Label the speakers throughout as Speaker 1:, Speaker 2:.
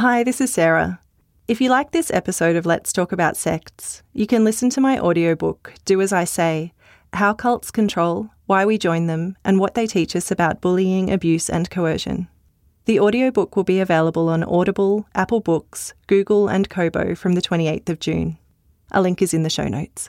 Speaker 1: Hi, this is Sarah. If you like this episode of Let's Talk About Sects, you can listen to my audiobook, Do As I Say How Cults Control, Why We Join Them, and What They Teach Us About Bullying, Abuse, and Coercion. The audiobook will be available on Audible, Apple Books, Google, and Kobo from the 28th of June. A link is in the show notes.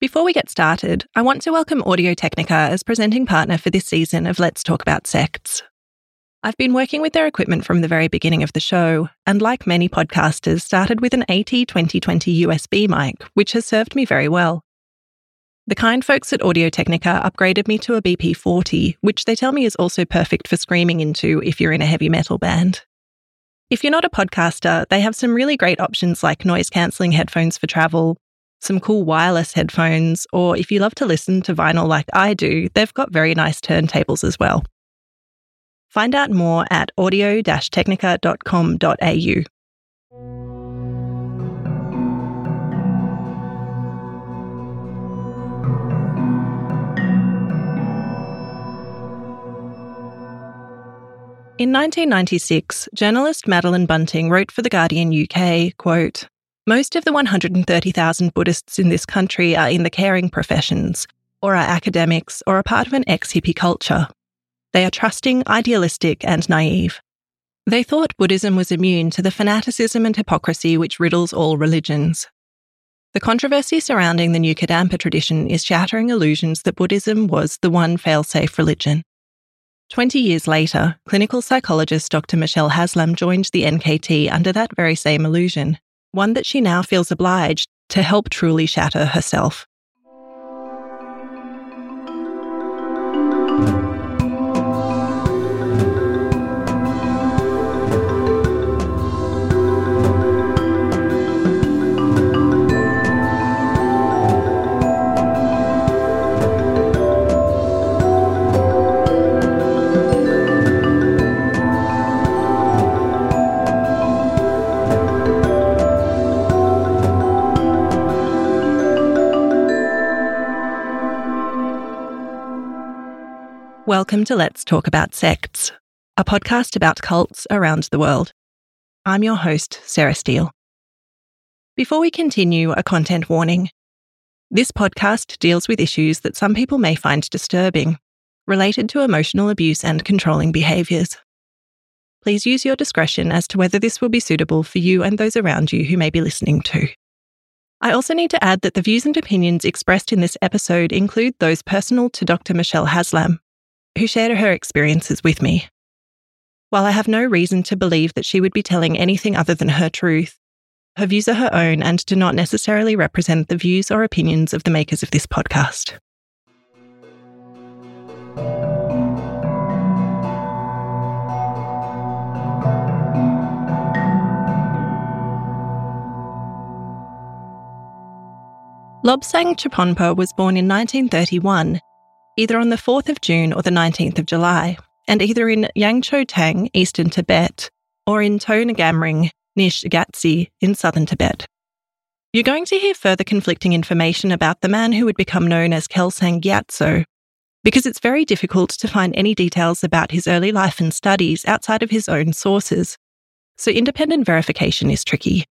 Speaker 1: Before we get started, I want to welcome Audio Technica as presenting partner for this season of Let's Talk About Sects. I've been working with their equipment from the very beginning of the show, and like many podcasters, started with an AT2020 USB mic, which has served me very well. The kind folks at Audio Technica upgraded me to a BP40, which they tell me is also perfect for screaming into if you're in a heavy metal band. If you're not a podcaster, they have some really great options like noise cancelling headphones for travel, some cool wireless headphones, or if you love to listen to vinyl like I do, they've got very nice turntables as well. Find out more at audio technica.com.au. In 1996, journalist Madeline Bunting wrote for The Guardian UK, quote, Most of the 130,000 Buddhists in this country are in the caring professions, or are academics, or are part of an ex hippie culture. They are trusting, idealistic, and naive. They thought Buddhism was immune to the fanaticism and hypocrisy which riddles all religions. The controversy surrounding the New Kadampa tradition is shattering illusions that Buddhism was the one fail-safe religion. 20 years later, clinical psychologist Dr. Michelle Haslam joined the NKT under that very same illusion, one that she now feels obliged to help truly shatter herself. Welcome to Let's Talk About Sects, a podcast about cults around the world. I'm your host, Sarah Steele. Before we continue, a content warning. This podcast deals with issues that some people may find disturbing, related to emotional abuse and controlling behaviours. Please use your discretion as to whether this will be suitable for you and those around you who may be listening to. I also need to add that the views and opinions expressed in this episode include those personal to Dr. Michelle Haslam, who shared her experiences with me. While I have no reason to believe that she would be telling anything other than her truth, her views are her own and do not necessarily represent the views or opinions of the makers of this podcast. Lobsang Chuponpa was born in 1931 either on the 4th of June or the 19th of July, and either in Yangcho Tang, eastern Tibet, or in Tonagamring, near Shigatse, in southern Tibet. You're going to hear further conflicting information about the man who would become known as Kelsang Gyatso, because it's very difficult to find any details about his early life and studies outside of his own sources, so independent verification is tricky.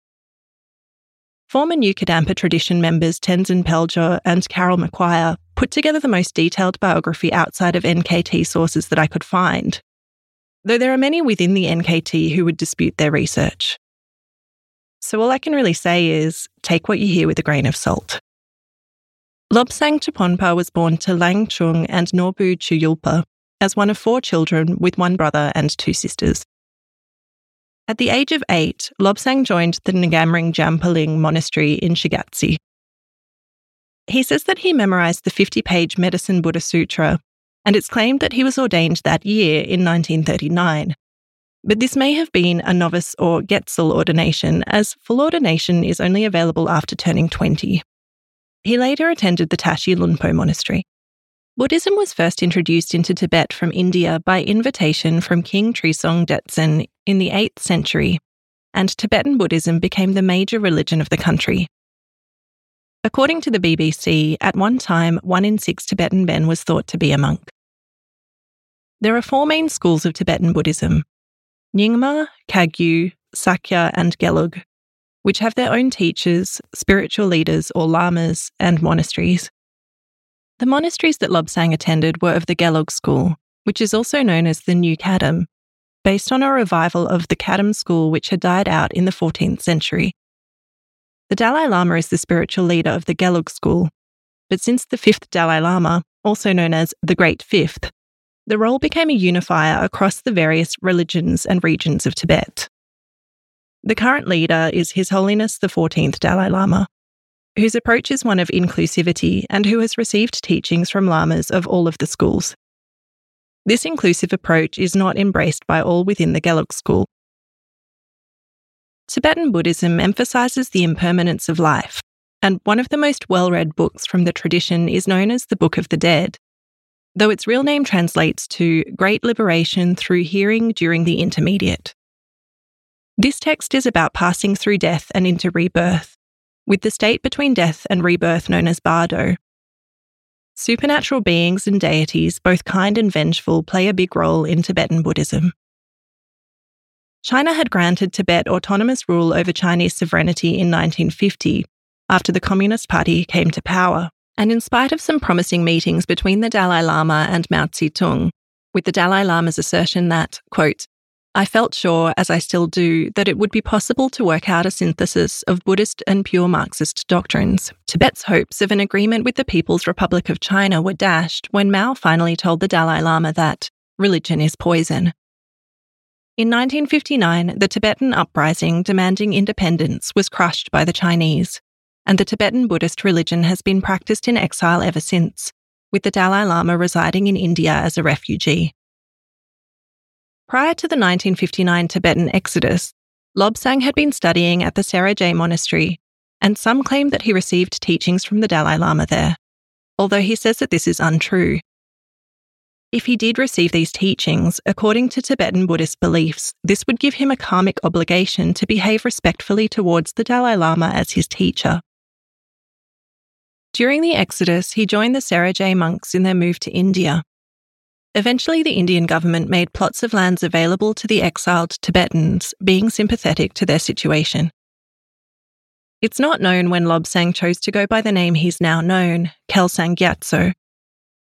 Speaker 1: Former New Kadampa tradition members Tenzin Peljor and Carol McQuire put together the most detailed biography outside of NKT sources that I could find, though there are many within the NKT who would dispute their research. So all I can really say is take what you hear with a grain of salt. Lobsang Chuponpa was born to Lang Chung and Norbu Chuyulpa as one of four children with one brother and two sisters. At the age of eight, Lobsang joined the Ngamring Jampaling monastery in Shigatse. He says that he memorized the 50 page Medicine Buddha Sutra, and it's claimed that he was ordained that year in 1939. But this may have been a novice or Getsul ordination, as full ordination is only available after turning 20. He later attended the Tashi Lhunpo monastery. Buddhism was first introduced into Tibet from India by invitation from King Trisong Detsen in the 8th century, and Tibetan Buddhism became the major religion of the country. According to the BBC, at one time, one in six Tibetan men was thought to be a monk. There are four main schools of Tibetan Buddhism Nyingma, Kagyu, Sakya, and Gelug, which have their own teachers, spiritual leaders or lamas, and monasteries. The monasteries that Lobsang attended were of the Gelug school, which is also known as the New Kadam, based on a revival of the Kadam school which had died out in the 14th century. The Dalai Lama is the spiritual leader of the Gelug school, but since the fifth Dalai Lama, also known as the Great Fifth, the role became a unifier across the various religions and regions of Tibet. The current leader is His Holiness the 14th Dalai Lama, whose approach is one of inclusivity and who has received teachings from lamas of all of the schools. This inclusive approach is not embraced by all within the Gelug school, Tibetan Buddhism emphasizes the impermanence of life, and one of the most well read books from the tradition is known as the Book of the Dead, though its real name translates to Great Liberation Through Hearing During the Intermediate. This text is about passing through death and into rebirth, with the state between death and rebirth known as bardo. Supernatural beings and deities, both kind and vengeful, play a big role in Tibetan Buddhism. China had granted Tibet autonomous rule over Chinese sovereignty in 1950 after the Communist Party came to power. And in spite of some promising meetings between the Dalai Lama and Mao Zedong, with the Dalai Lama's assertion that, quote, I felt sure, as I still do, that it would be possible to work out a synthesis of Buddhist and pure Marxist doctrines. Tibet's hopes of an agreement with the People's Republic of China were dashed when Mao finally told the Dalai Lama that religion is poison. In 1959, the Tibetan uprising demanding independence was crushed by the Chinese, and the Tibetan Buddhist religion has been practiced in exile ever since, with the Dalai Lama residing in India as a refugee. Prior to the 1959 Tibetan exodus, Lobsang had been studying at the Sera Je Monastery, and some claim that he received teachings from the Dalai Lama there, although he says that this is untrue. If he did receive these teachings, according to Tibetan Buddhist beliefs, this would give him a karmic obligation to behave respectfully towards the Dalai Lama as his teacher. During the Exodus, he joined the Sera Je monks in their move to India. Eventually, the Indian government made plots of lands available to the exiled Tibetans, being sympathetic to their situation. It's not known when Lobsang chose to go by the name he's now known, Kelsang Gyatso,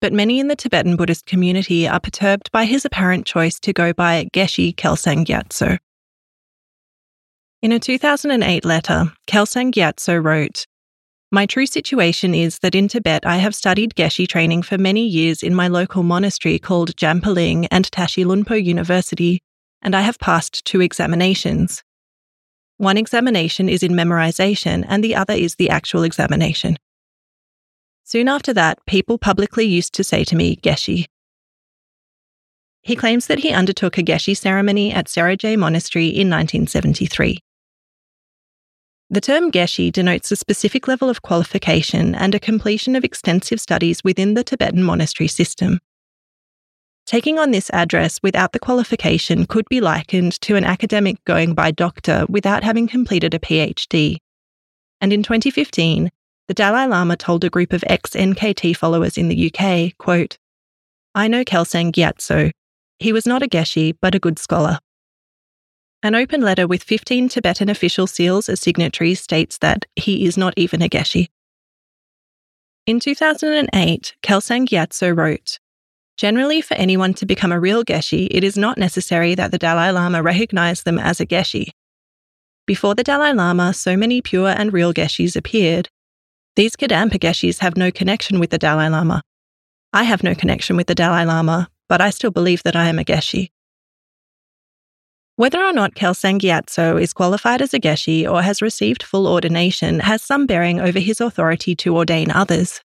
Speaker 1: but many in the Tibetan Buddhist community are perturbed by his apparent choice to go by Geshe Kelsang Gyatso. In a 2008 letter, Kelsang Gyatso wrote, My true situation is that in Tibet I have studied Geshe training for many years in my local monastery called Jampaling and Tashi Lhunpo University, and I have passed two examinations. One examination is in memorization, and the other is the actual examination. Soon after that, people publicly used to say to me, Geshe. He claims that he undertook a Geshe ceremony at Sera Je Monastery in 1973. The term Geshe denotes a specific level of qualification and a completion of extensive studies within the Tibetan monastery system. Taking on this address without the qualification could be likened to an academic going by doctor without having completed a PhD. And in 2015, the Dalai Lama told a group of ex NKT followers in the UK, quote, I know Kelsang Gyatso. He was not a Geshe, but a good scholar. An open letter with 15 Tibetan official seals as signatories states that he is not even a Geshe. In 2008, Kelsang Gyatso wrote, Generally, for anyone to become a real Geshe, it is not necessary that the Dalai Lama recognize them as a Geshe. Before the Dalai Lama, so many pure and real Geshes appeared, these Kadampa Geshes have no connection with the Dalai Lama. I have no connection with the Dalai Lama, but I still believe that I am a Geshe. Whether or not Kelsang Gyatso is qualified as a geshe or has received full ordination has some bearing over his authority to ordain others.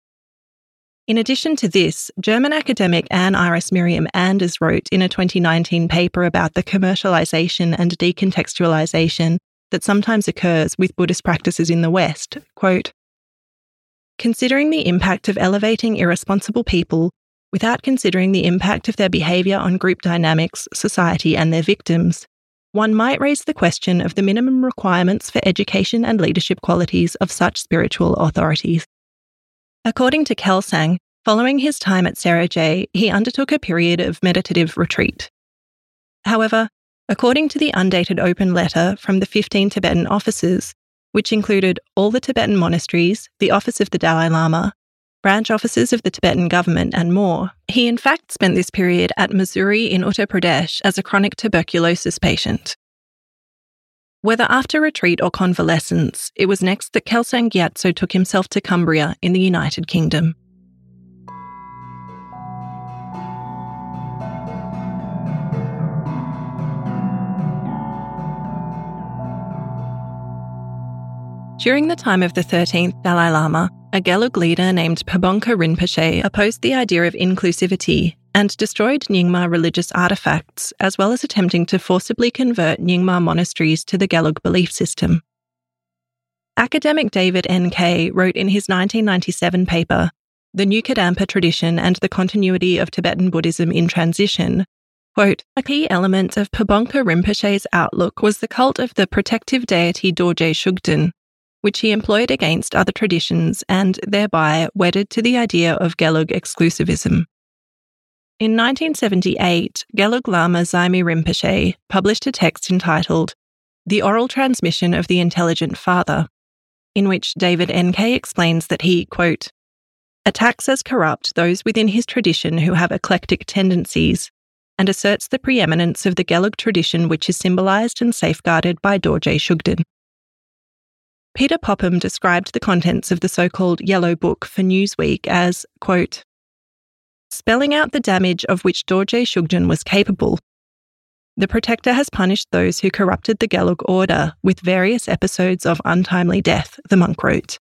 Speaker 1: In addition to this, German academic Anne Iris Miriam Anders wrote in a 2019 paper about the commercialization and decontextualization that sometimes occurs with Buddhist practices in the West. Quote, Considering the impact of elevating irresponsible people without considering the impact of their behaviour on group dynamics, society, and their victims, one might raise the question of the minimum requirements for education and leadership qualities of such spiritual authorities. According to Kelsang, following his time at Sera Je, he undertook a period of meditative retreat. However, according to the undated open letter from the 15 Tibetan offices, which included all the Tibetan monasteries, the office of the Dalai Lama, branch offices of the Tibetan government, and more, he in fact spent this period at Mussoorie in Uttar Pradesh as a chronic tuberculosis patient. Whether after retreat or convalescence, it was next that Kelsang Gyatso took himself to Cumbria in the United Kingdom. During the time of the 13th Dalai Lama, a Gelug leader named Pabongka Rinpoche opposed the idea of inclusivity and destroyed Nyingma religious artifacts, as well as attempting to forcibly convert Nyingma monasteries to the Gelug belief system. Academic David N. Kay wrote in his 1997 paper, The New Kadampa Tradition and the Continuity of Tibetan Buddhism in Transition, quote, A key element of Pabongka Rinpoche's outlook was the cult of the protective deity Dorje Shugden, which he employed against other traditions and thereby wedded to the idea of Gelug exclusivism. In 1978, Gelug Lama Zemey Rinpoche published a text entitled The Oral Transmission of the Intelligent Father, in which David N. Kay explains that he, quote, attacks as corrupt those within his tradition who have eclectic tendencies, and asserts the preeminence of the Gelug tradition which is symbolized and safeguarded by Dorje Shugden. Peter Popham described the contents of the so called Yellow Book for Newsweek as, quote, spelling out the damage of which Dorje Shugden was capable. The Protector has punished those who corrupted the Gelug order with various episodes of untimely death, the monk wrote.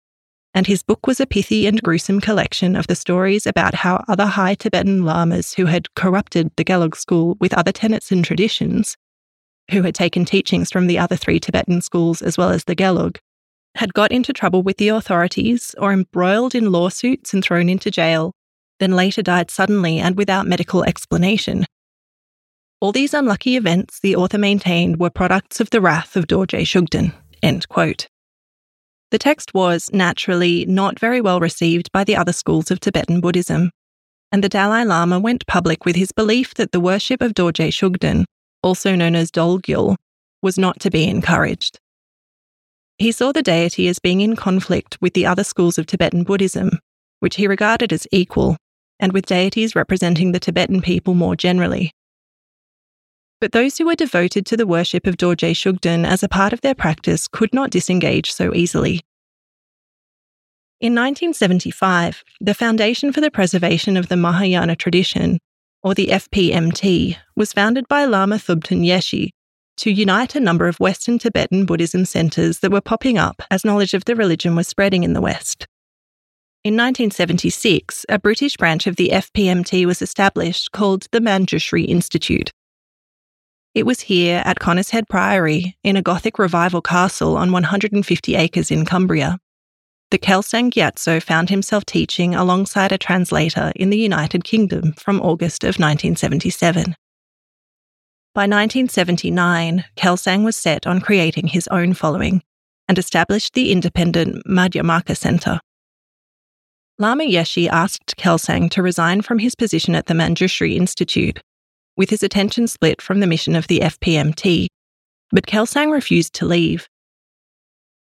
Speaker 1: And his book was a pithy and gruesome collection of the stories about how other high Tibetan lamas who had corrupted the Gelug school with other tenets and traditions, who had taken teachings from the other three Tibetan schools as well as the Gelug, had got into trouble with the authorities or embroiled in lawsuits and thrown into jail then later died suddenly and without medical explanation. All these unlucky events, the author maintained, were products of the wrath of Dorje Shugden. End quote. The text was, naturally, not very well received by the other schools of Tibetan Buddhism, and the Dalai Lama went public with his belief that the worship of Dorje Shugden, also known as Dolgyal, was not to be encouraged. He saw the deity as being in conflict with the other schools of Tibetan Buddhism, which he regarded as equal and with deities representing the Tibetan people more generally. But those who were devoted to the worship of Dorje Shugden as a part of their practice could not disengage so easily. In 1975, the Foundation for the Preservation of the Mahayana Tradition, or the FPMT, was founded by Lama Thubten Yeshe to unite a number of Western Tibetan Buddhism centres that were popping up as knowledge of the religion was spreading in the West. In 1976, a British branch of the FPMT was established called the Manjushri Institute. It was here at Conishead Priory, in a Gothic revival castle on 150 acres in Cumbria. The Kelsang Gyatso found himself teaching alongside a translator in the United Kingdom from August of 1977. By 1979, Kelsang was set on creating his own following and established the independent Madhyamaka Centre. Lama Yeshe asked Kelsang to resign from his position at the Manjushri Institute, with his attention split from the mission of the FPMT, but Kelsang refused to leave.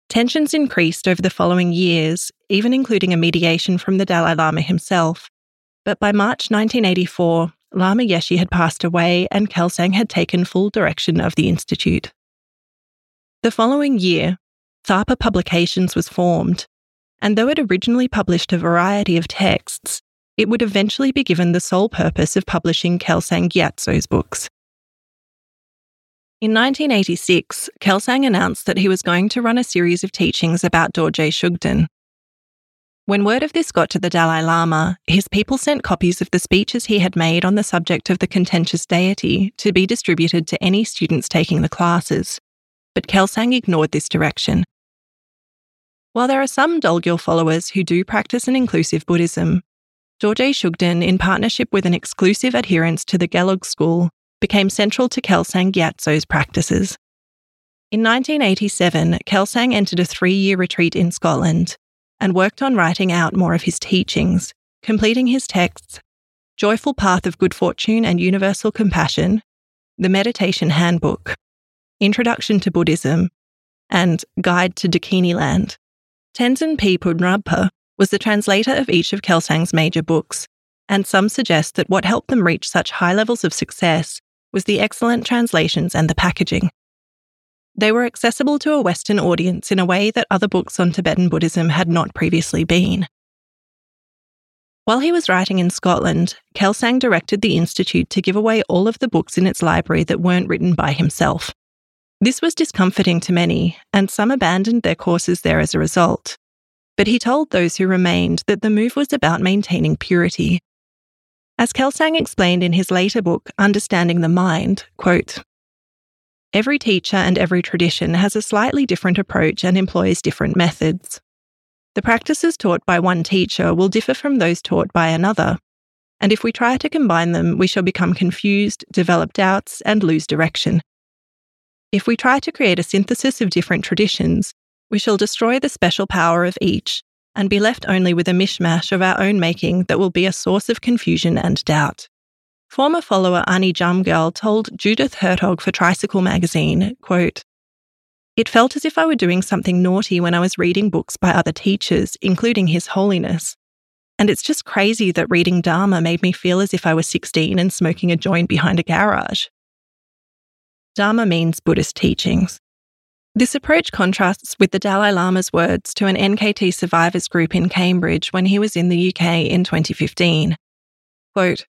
Speaker 1: Tensions increased over the following years, even including a mediation from the Dalai Lama himself. But by March 1984, Lama Yeshe had passed away and Kelsang had taken full direction of the institute. The following year, Tharpa Publications was formed, and though it originally published a variety of texts, it would eventually be given the sole purpose of publishing Kelsang Gyatso's books. In 1986, Kelsang announced that he was going to run a series of teachings about Dorje Shugden. When word of this got to the Dalai Lama, his people sent copies of the speeches he had made on the subject of the contentious deity to be distributed to any students taking the classes. But Kelsang ignored this direction. While there are some Dolgyal followers who do practice an inclusive Buddhism, Dorje Shugden, in partnership with an exclusive adherence to the Gelug school, became central to Kelsang Gyatso's practices. In 1987, Kelsang entered a three year retreat in Scotland and worked on writing out more of his teachings, completing his texts Joyful Path of Good Fortune and Universal Compassion, The Meditation Handbook, Introduction to Buddhism, and Guide to Dakini Land. Tenzin P. Poonrabpa was the translator of each of Kelsang's major books, and some suggest that what helped them reach such high levels of success was the excellent translations and the packaging. They were accessible to a Western audience in a way that other books on Tibetan Buddhism had not previously been. While he was writing in Scotland, Kelsang directed the Institute to give away all of the books in its library that weren't written by himself. This was discomforting to many, and some abandoned their courses there as a result. But he told those who remained that the move was about maintaining purity. As Kelsang explained in his later book, Understanding the Mind, quote, Every teacher and every tradition has a slightly different approach and employs different methods. The practices taught by one teacher will differ from those taught by another, and if we try to combine them, we shall become confused, develop doubts, and lose direction. If we try to create a synthesis of different traditions, we shall destroy the special power of each and be left only with a mishmash of our own making that will be a source of confusion and doubt. Former follower Ani Jumgal told Judith Hertog for Tricycle magazine, quote, It felt as if I were doing something naughty when I was reading books by other teachers, including His Holiness. And it's just crazy that reading Dharma made me feel as if I was 16 and smoking a joint behind a garage. Dharma means Buddhist teachings. This approach contrasts with the Dalai Lama's words to an NKT survivors group in Cambridge when he was in the UK in 2015. Quote,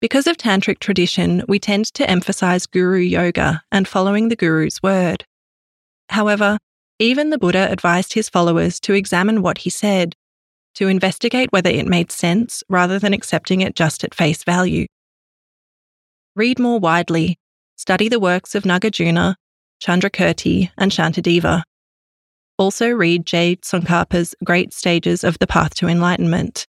Speaker 1: because of tantric tradition, we tend to emphasize guru yoga and following the guru's word. However, even the Buddha advised his followers to examine what he said, to investigate whether it made sense rather than accepting it just at face value. Read more widely, study the works of Nagarjuna, Chandrakirti, and Shantideva. Also read Je Tsongkhapa's Great Stages of the Path to Enlightenment.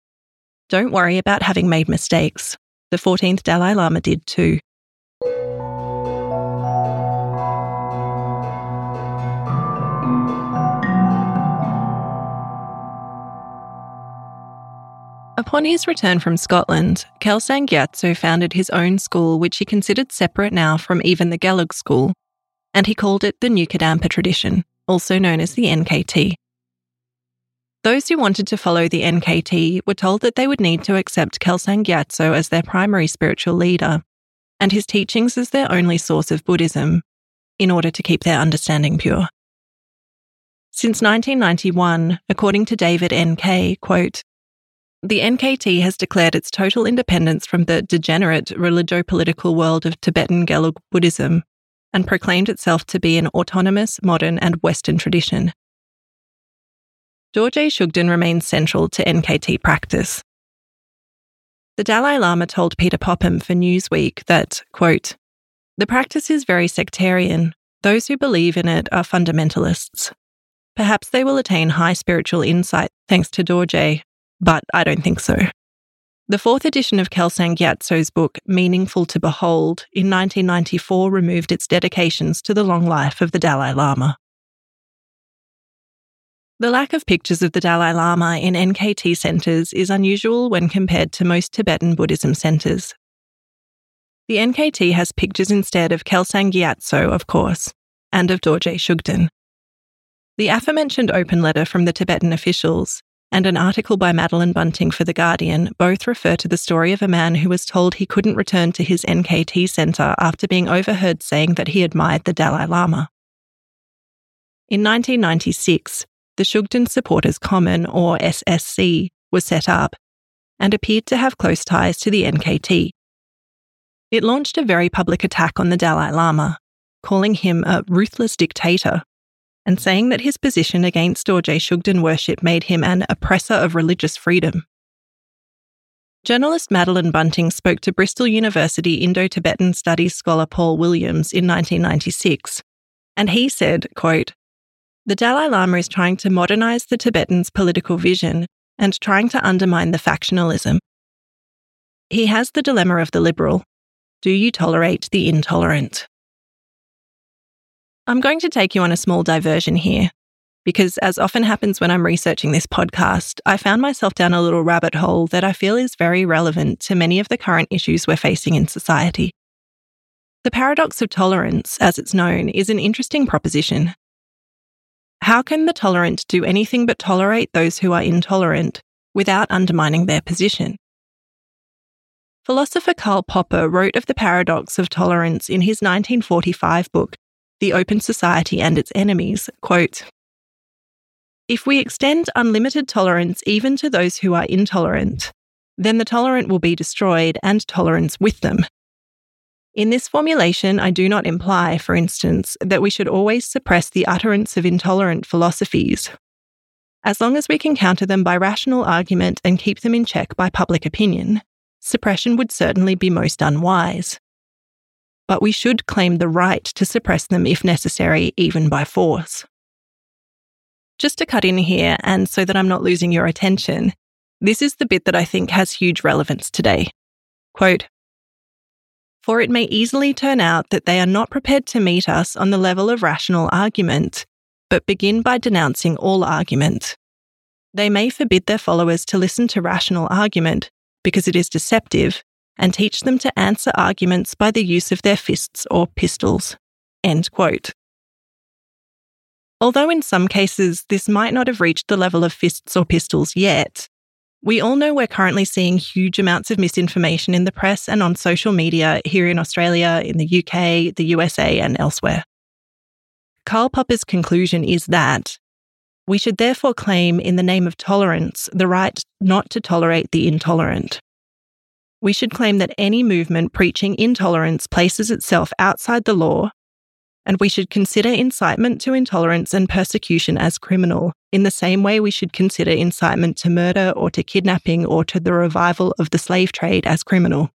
Speaker 1: Don't worry about having made mistakes. The 14th Dalai Lama did too. Upon his return from Scotland, Kelsang Gyatso founded his own school, which he considered separate now from even the Gelug school, and he called it the New Kadampa tradition, also known as the NKT. Those who wanted to follow the NKT were told that they would need to accept Kelsang Gyatso as their primary spiritual leader and his teachings as their only source of Buddhism in order to keep their understanding pure. Since 1991, according to David N. Kay, quote, the NKT has declared its total independence from the degenerate religio-political world of Tibetan Gelug Buddhism and proclaimed itself to be an autonomous, modern, and Western tradition. Dorje Shugden remains central to NKT practice. The Dalai Lama told Peter Popham for Newsweek that, quote, the practice is very sectarian. Those who believe in it are fundamentalists. Perhaps they will attain high spiritual insight thanks to Dorje, but I don't think so. The fourth edition of Kelsang Gyatso's book, Meaningful to Behold, in 1994 removed its dedications to the long life of the Dalai Lama. The lack of pictures of the Dalai Lama in NKT centres is unusual when compared to most Tibetan Buddhism centres. The NKT has pictures instead of Kelsang Gyatso, of course, and of Dorje Shugden. The aforementioned open letter from the Tibetan officials and an article by Madeline Bunting for The Guardian both refer to the story of a man who was told he couldn't return to his NKT centre after being overheard saying that he admired the Dalai Lama. In 1996, the Shugden Supporters Community, or SSC, was set up and appeared to have close ties to the NKT. It launched a very public attack on the Dalai Lama, calling him a ruthless dictator and saying that his position against Dorje Shugden worship made him an oppressor of religious freedom. Journalist Madeline Bunting spoke to Bristol University Indo Tibetan Studies scholar Paul Williams in 1996, and he said, quote, The Dalai Lama is trying to modernize the Tibetans' political vision and trying to undermine the factionalism. He has the dilemma of the liberal do you tolerate the intolerant? I'm going to take you on a small diversion here, because as often happens when I'm researching this podcast, I found myself down a little rabbit hole that I feel is very relevant to many of the current issues we're facing in society. The paradox of tolerance, as it's known, is an interesting proposition. How can the tolerant do anything but tolerate those who are intolerant without undermining their position? Philosopher Karl Popper wrote of the paradox of tolerance in his 1945 book, The Open Society and Its Enemies. Quote, if we extend unlimited tolerance even to those who are intolerant, then the tolerant will be destroyed and tolerance with them. In this formulation, I do not imply, for instance, that we should always suppress the utterance of intolerant philosophies. As long as we can counter them by rational argument and keep them in check by public opinion, suppression would certainly be most unwise. But we should claim the right to suppress them if necessary, even by force. Just to cut in here, and so that I'm not losing your attention, this is the bit that I think has huge relevance today. Quote, for it may easily turn out that they are not prepared to meet us on the level of rational argument, but begin by denouncing all argument. They may forbid their followers to listen to rational argument because it is deceptive, and teach them to answer arguments by the use of their fists or pistols. End quote. Although in some cases this might not have reached the level of fists or pistols yet, we all know we're currently seeing huge amounts of misinformation in the press and on social media here in Australia, in the UK, the USA, and elsewhere. Karl Popper's conclusion is that we should therefore claim, in the name of tolerance, the right not to tolerate the intolerant. We should claim that any movement preaching intolerance places itself outside the law and we should consider incitement to intolerance and persecution as criminal, in the same way we should consider incitement to murder or to kidnapping or to the revival of the slave trade as criminal.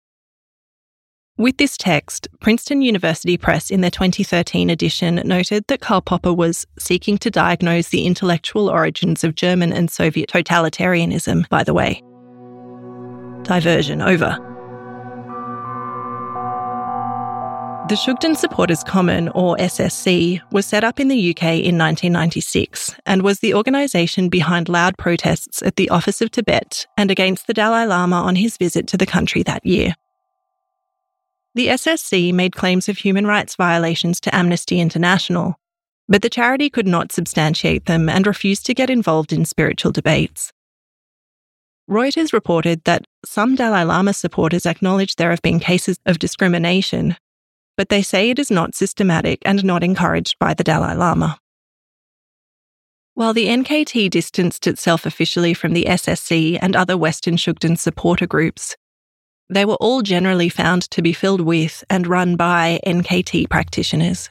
Speaker 1: With this text, Princeton University Press in their 2013 edition noted that Karl Popper was seeking to diagnose the intellectual origins of German and Soviet totalitarianism, by the way. Diversion over. The Shugden Supporters Community, or SSC, was set up in the UK in 1996 and was the organisation behind loud protests at the Office of Tibet and against the Dalai Lama on his visit to the country that year. The SSC made claims of human rights violations to Amnesty International, but the charity could not substantiate them and refused to get involved in spiritual debates. Reuters reported that some Dalai Lama supporters acknowledged there have been cases of discrimination but they say it is not systematic and not encouraged by the Dalai Lama. While the NKT distanced itself officially from the SSC and other Western Shugden supporter groups, they were all generally found to be filled with and run by NKT practitioners.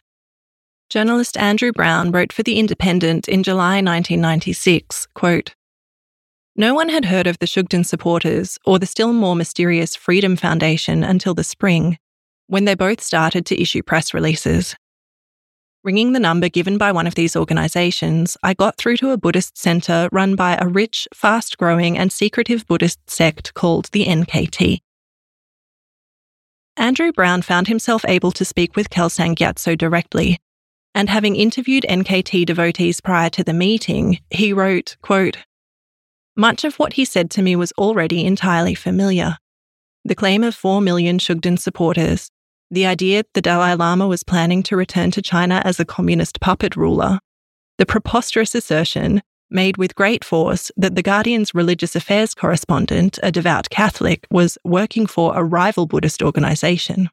Speaker 1: Journalist Andrew Brown wrote for The Independent in July 1996, quote, No one had heard of the Shugden supporters or the still more mysterious Freedom Foundation until the spring, when they both started to issue press releases. Ringing the number given by one of these organisations, I got through to a Buddhist centre run by a rich, fast growing, and secretive Buddhist sect called the NKT. Andrew Brown found himself able to speak with Kelsang Gyatso directly, and having interviewed NKT devotees prior to the meeting, he wrote, quote, Much of what he said to me was already entirely familiar. The claim of 4 million Shugden supporters, the idea that the Dalai Lama was planning to return to China as a communist puppet ruler, the preposterous assertion, made with great force, that The Guardian's religious affairs correspondent, a devout Catholic, was working for a rival Buddhist organisation.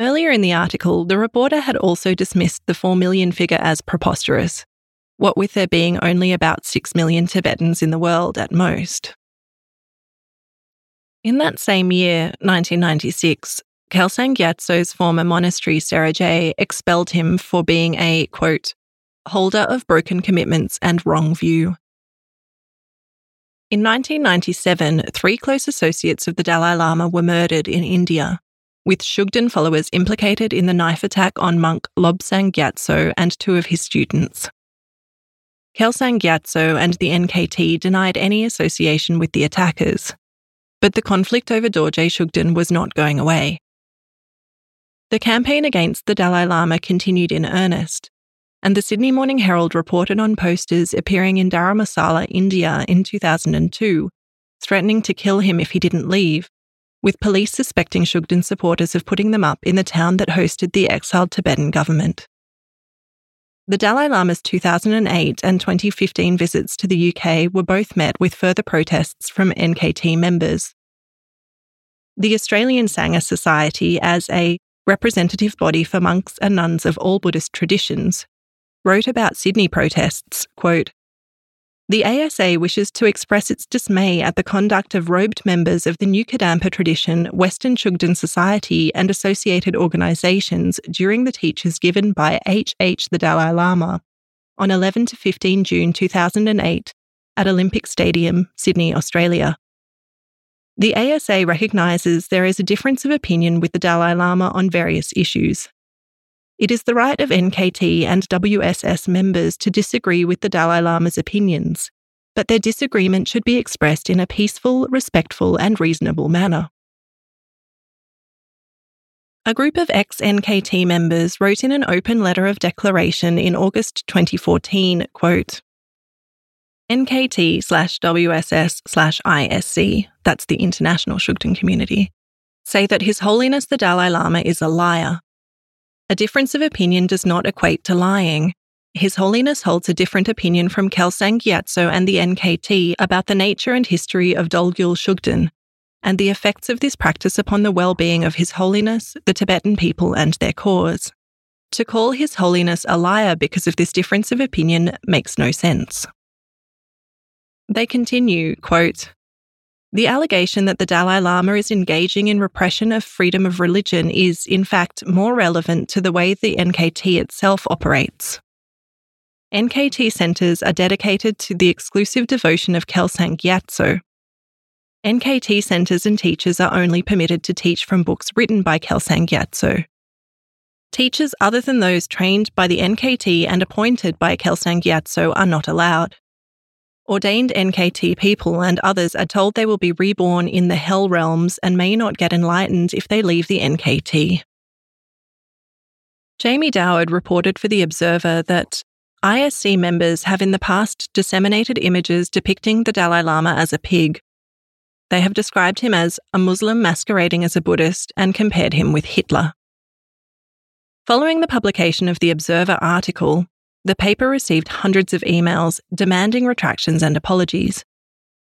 Speaker 1: Earlier in the article, the reporter had also dismissed the 4 million figure as preposterous, what with there being only about 6 million Tibetans in the world at most. In that same year, 1996, Kelsang Gyatso's former monastery, Sera Je, expelled him for being a, quote, holder of broken commitments and wrong view. In 1997, three close associates of the Dalai Lama were murdered in India, with Shugden followers implicated in the knife attack on monk Lobsang Gyatso and two of his students. Kelsang Gyatso and the NKT denied any association with the attackers, but the conflict over Dorje Shugden was not going away. The campaign against the Dalai Lama continued in earnest, and the Sydney Morning Herald reported on posters appearing in Dharamsala, India in 2002, threatening to kill him if he didn't leave, with police suspecting Shugden supporters of putting them up in the town that hosted the exiled Tibetan government. The Dalai Lama's 2008 and 2015 visits to the UK were both met with further protests from NKT members. The Australian Sangha Society, as a representative body for monks and nuns of all Buddhist traditions, wrote about Sydney protests, quote, the ASA wishes to express its dismay at the conduct of robed members of the New Kadampa tradition, Western Shugden Society, and associated organisations during the teachers given by H. H. the Dalai Lama on 11 to 15 June 2008 at Olympic Stadium, Sydney, Australia. The ASA recognises there is a difference of opinion with the Dalai Lama on various issues, it is the right of NKT and WSS members to disagree with the Dalai Lama's opinions, but their disagreement should be expressed in a peaceful, respectful, and reasonable manner. A group of ex NKT members wrote in an open letter of declaration in August 2014 quote, NKT slash WSS slash ISC, that's the International Shugden Community, say that His Holiness the Dalai Lama is a liar a difference of opinion does not equate to lying. His Holiness holds a different opinion from Kelsang Gyatso and the NKT about the nature and history of Dolgyal Shugden, and the effects of this practice upon the well being of His Holiness, the Tibetan people, and their cause. To call His Holiness a liar because of this difference of opinion makes no sense. They continue, quote, the allegation that the Dalai Lama is engaging in repression of freedom of religion is, in fact, more relevant to the way the NKT itself operates. NKT centres are dedicated to the exclusive devotion of Kelsang Gyatso. NKT centres and teachers are only permitted to teach from books written by Kelsang Gyatso. Teachers other than those trained by the NKT and appointed by Kelsang Gyatso are not allowed. Ordained NKT people and others are told they will be reborn in the hell realms and may not get enlightened if they leave the NKT. Jamie Doward reported for The Observer that ISC members have in the past disseminated images depicting the Dalai Lama as a pig. They have described him as a Muslim masquerading as a Buddhist and compared him with Hitler. Following the publication of the Observer article, the paper received hundreds of emails demanding retractions and apologies,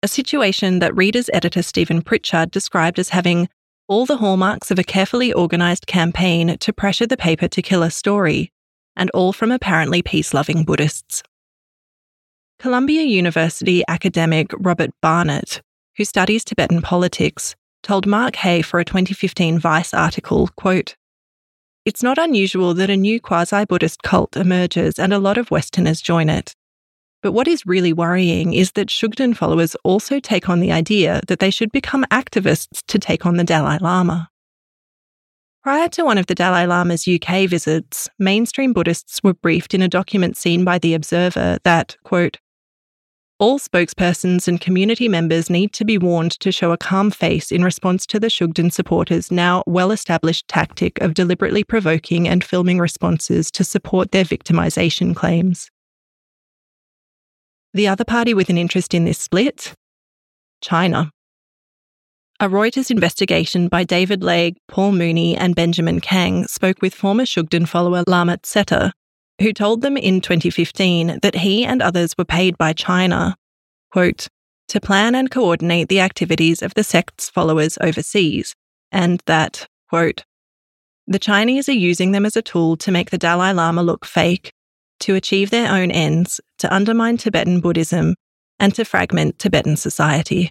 Speaker 1: a situation that Reader's editor Stephen Pritchard described as having all the hallmarks of a carefully organised campaign to pressure the paper to kill a story, and all from apparently peace loving Buddhists. Columbia University academic Robert Barnett, who studies Tibetan politics, told Mark Hay for a 2015 Vice article, quote, it's not unusual that a new quasi Buddhist cult emerges and a lot of Westerners join it. But what is really worrying is that Shugden followers also take on the idea that they should become activists to take on the Dalai Lama. Prior to one of the Dalai Lama's UK visits, mainstream Buddhists were briefed in a document seen by The Observer that, quote, all spokespersons and community members need to be warned to show a calm face in response to the Shugden supporters' now well established tactic of deliberately provoking and filming responses to support their victimisation claims. The other party with an interest in this split? China. A Reuters investigation by David Lague, Paul Mooney, and Benjamin Kang spoke with former Shugden follower Lama Tseta who told them in 2015 that he and others were paid by China, quote, to plan and coordinate the activities of the sect's followers overseas, and that, quote, the Chinese are using them as a tool to make the Dalai Lama look fake, to achieve their own ends, to undermine Tibetan Buddhism, and to fragment Tibetan society.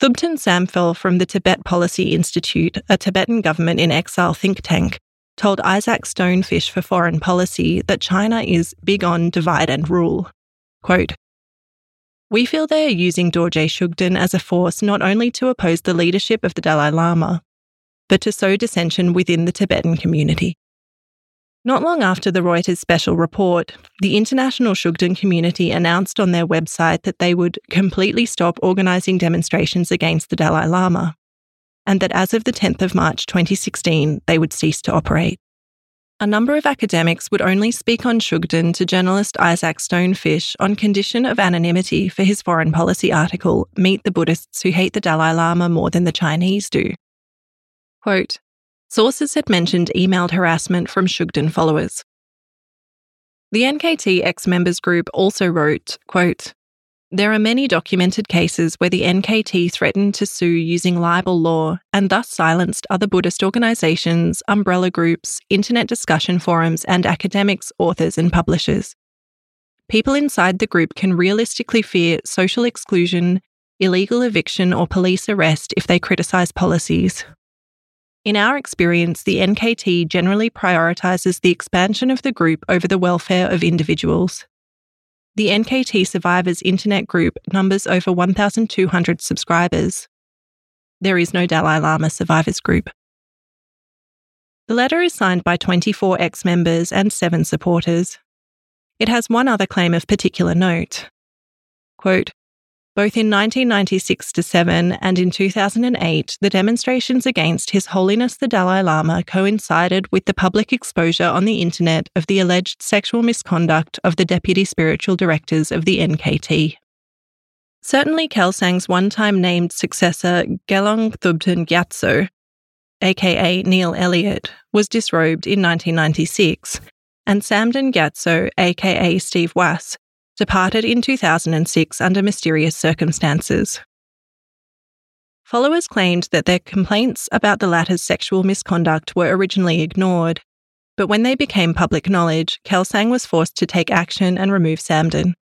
Speaker 1: Thubten Samphel from the Tibet Policy Institute, a Tibetan government in exile think tank, told Isaac Stone Fish for Foreign Policy that China is big on divide and rule. Quote, we feel they are using Dorje Shugden as a force not only to oppose the leadership of the Dalai Lama, but to sow dissension within the Tibetan community. Not long after the Reuters special report, the international Shugden community announced on their website that they would completely stop organising demonstrations against the Dalai Lama, and that as of the 10th of March 2016, they would cease to operate. A number of academics would only speak on Shugden to journalist Isaac Stone Fish on condition of anonymity for his foreign policy article, Meet the Buddhists Who Hate the Dalai Lama More Than the Chinese Do. Quote, Sources had mentioned emailed harassment from Shugden followers. The NKT ex members group also wrote, quote, there are many documented cases where the NKT threatened to sue using libel law and thus silenced other Buddhist organisations, umbrella groups, internet discussion forums, and academics, authors, and publishers. People inside the group can realistically fear social exclusion, illegal eviction, or police arrest if they criticise policies, in our experience, the NKT generally prioritises the expansion of the group over the welfare of individuals. The NKT Survivors Internet group numbers over 1,200 subscribers. There is no Dalai Lama Survivors group. The letter is signed by 24 ex members and 7 supporters. It has one other claim of particular note. Quote, both in 1996 7 and in 2008, the demonstrations against His Holiness the Dalai Lama coincided with the public exposure on the internet of the alleged sexual misconduct of the deputy spiritual directors of the NKT. Certainly, Kelsang's one time named successor, Gelong Thubten Gyatso, aka Neil Elliott, was disrobed in 1996, and Samden Gyatso, aka Steve Wass, departed in 2006 under mysterious circumstances. Followers claimed that their complaints about the latter's sexual misconduct were originally ignored, but when they became public knowledge, Kelsang was forced to take action and remove Samden.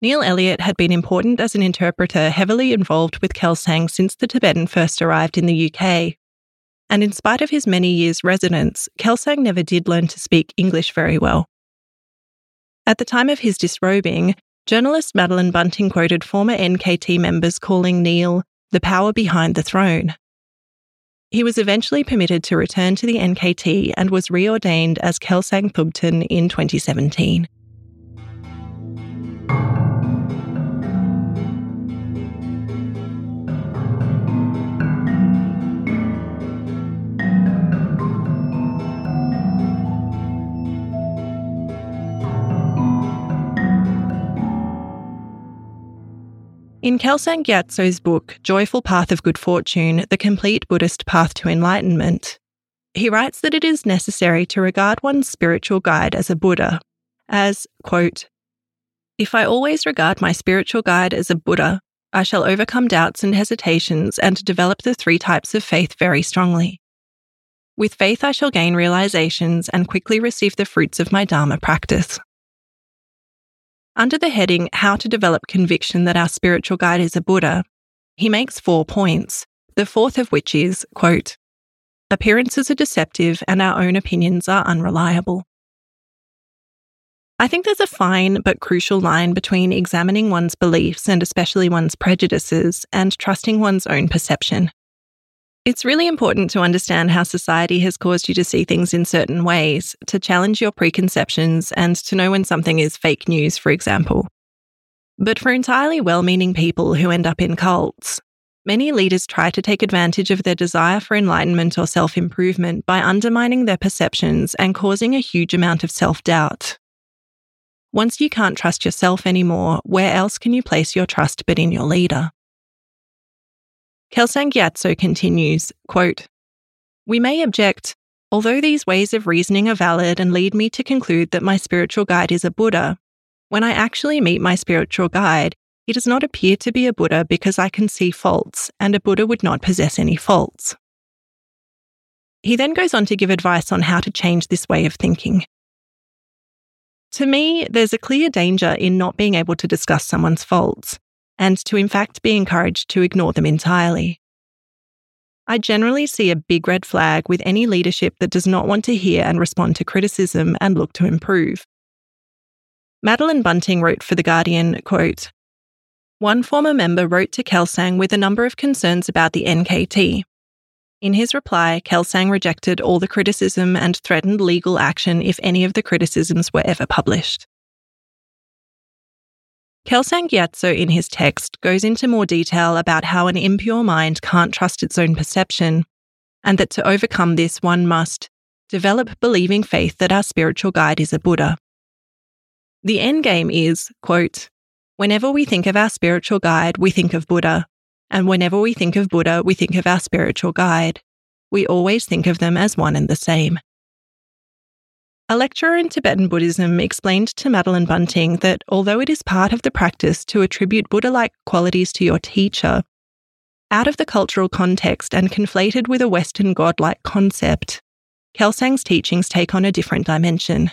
Speaker 1: Neil Elliott had been important as an interpreter heavily involved with Kelsang since the Tibetan first arrived in the UK. And in spite of his many years' residence, Kelsang never did learn to speak English very well. At the time of his disrobing, journalist Madeline Bunting quoted former NKT members calling Neil the power behind the throne. He was eventually permitted to return to the NKT and was reordained as Kelsang Thubten in 2017. In Kelsang Gyatso's book, Joyful Path of Good Fortune The Complete Buddhist Path to Enlightenment, he writes that it is necessary to regard one's spiritual guide as a Buddha, as, quote, If I always regard my spiritual guide as a Buddha, I shall overcome doubts and hesitations and develop the three types of faith very strongly. With faith, I shall gain realizations and quickly receive the fruits of my Dharma practice. Under the heading How to Develop Conviction that Our Spiritual Guide is a Buddha, he makes four points, the fourth of which is, quote, Appearances are deceptive and our own opinions are unreliable. I think there's a fine but crucial line between examining one's beliefs and especially one's prejudices and trusting one's own perception. It's really important to understand how society has caused you to see things in certain ways, to challenge your preconceptions, and to know when something is fake news, for example. But for entirely well meaning people who end up in cults, many leaders try to take advantage of their desire for enlightenment or self improvement by undermining their perceptions and causing a huge amount of self doubt. Once you can't trust yourself anymore, where else can you place your trust but in your leader? Kelsang Gyatso continues, quote, We may object, although these ways of reasoning are valid and lead me to conclude that my spiritual guide is a Buddha, when I actually meet my spiritual guide, he does not appear to be a Buddha because I can see faults, and a Buddha would not possess any faults. He then goes on to give advice on how to change this way of thinking. To me, there's a clear danger in not being able to discuss someone's faults, and to in fact be encouraged to ignore them entirely. I generally see a big red flag with any leadership that does not want to hear and respond to criticism and look to improve. Madeline Bunting wrote for The Guardian, quote, One former member wrote to Kelsang with a number of concerns about the NKT. In his reply, Kelsang rejected all the criticism and threatened legal action if any of the criticisms were ever published. Kelsang Gyatso in his text goes into more detail about how an impure mind can't trust its own perception, and that to overcome this, one must develop believing faith that our spiritual guide is a Buddha. The end game is, quote, whenever we think of our spiritual guide, we think of Buddha, and whenever we think of Buddha, we think of our spiritual guide. We always think of them as one and the same. A lecturer in Tibetan Buddhism explained to Madeline Bunting that although it is part of the practice to attribute Buddha like qualities to your teacher, out of the cultural context and conflated with a Western godlike concept, Kelsang's teachings take on a different dimension.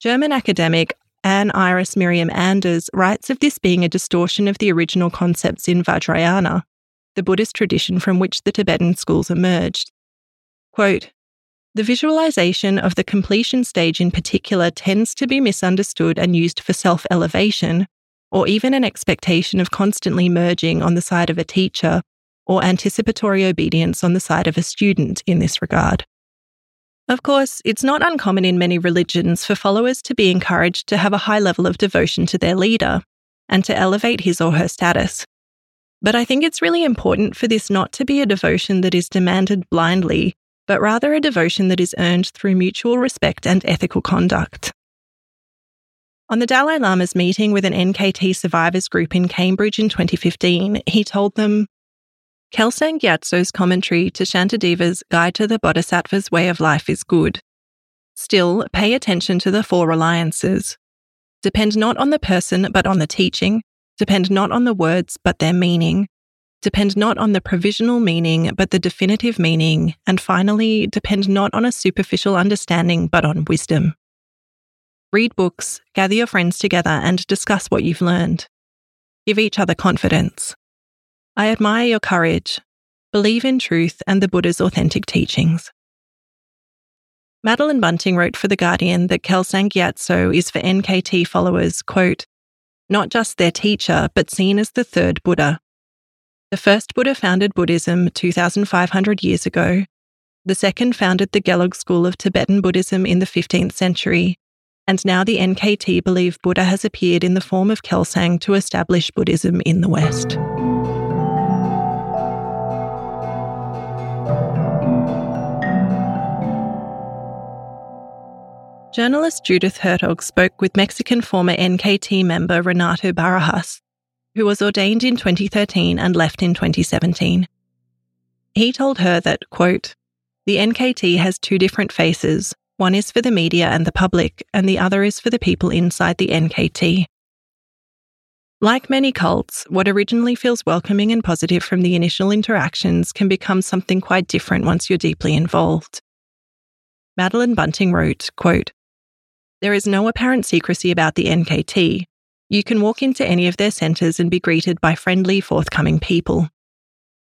Speaker 1: German academic Anne Iris Miriam Anders writes of this being a distortion of the original concepts in Vajrayana, the Buddhist tradition from which the Tibetan schools emerged. Quote, the visualization of the completion stage in particular tends to be misunderstood and used for self elevation, or even an expectation of constantly merging on the side of a teacher, or anticipatory obedience on the side of a student in this regard. Of course, it's not uncommon in many religions for followers to be encouraged to have a high level of devotion to their leader and to elevate his or her status. But I think it's really important for this not to be a devotion that is demanded blindly but rather a devotion that is earned through mutual respect and ethical conduct. On the Dalai Lama's meeting with an NKT survivors group in Cambridge in 2015, he told them Kelsang Gyatso's commentary to Shantideva's Guide to the Bodhisattva's Way of Life is good. Still, pay attention to the four reliances. Depend not on the person, but on the teaching. Depend not on the words, but their meaning depend not on the provisional meaning, but the definitive meaning, and finally, depend not on a superficial understanding, but on wisdom. Read books, gather your friends together, and discuss what you've learned. Give each other confidence. I admire your courage. Believe in truth and the Buddha's authentic teachings. Madeline Bunting wrote for The Guardian that Kelsang Gyatso is for NKT followers, quote, not just their teacher, but seen as the third Buddha, the first Buddha founded Buddhism 2,500 years ago. The second founded the Gelug school of Tibetan Buddhism in the 15th century. And now the NKT believe Buddha has appeared in the form of Kelsang to establish Buddhism in the West. Journalist Judith Hertog spoke with Mexican former NKT member Renato Barajas who was ordained in 2013 and left in 2017. He told her that, quote, the NKT has two different faces. One is for the media and the public, and the other is for the people inside the NKT. Like many cults, what originally feels welcoming and positive from the initial interactions can become something quite different once you're deeply involved. Madeline Bunting wrote, quote, There is no apparent secrecy about the NKT, you can walk into any of their centres and be greeted by friendly, forthcoming people.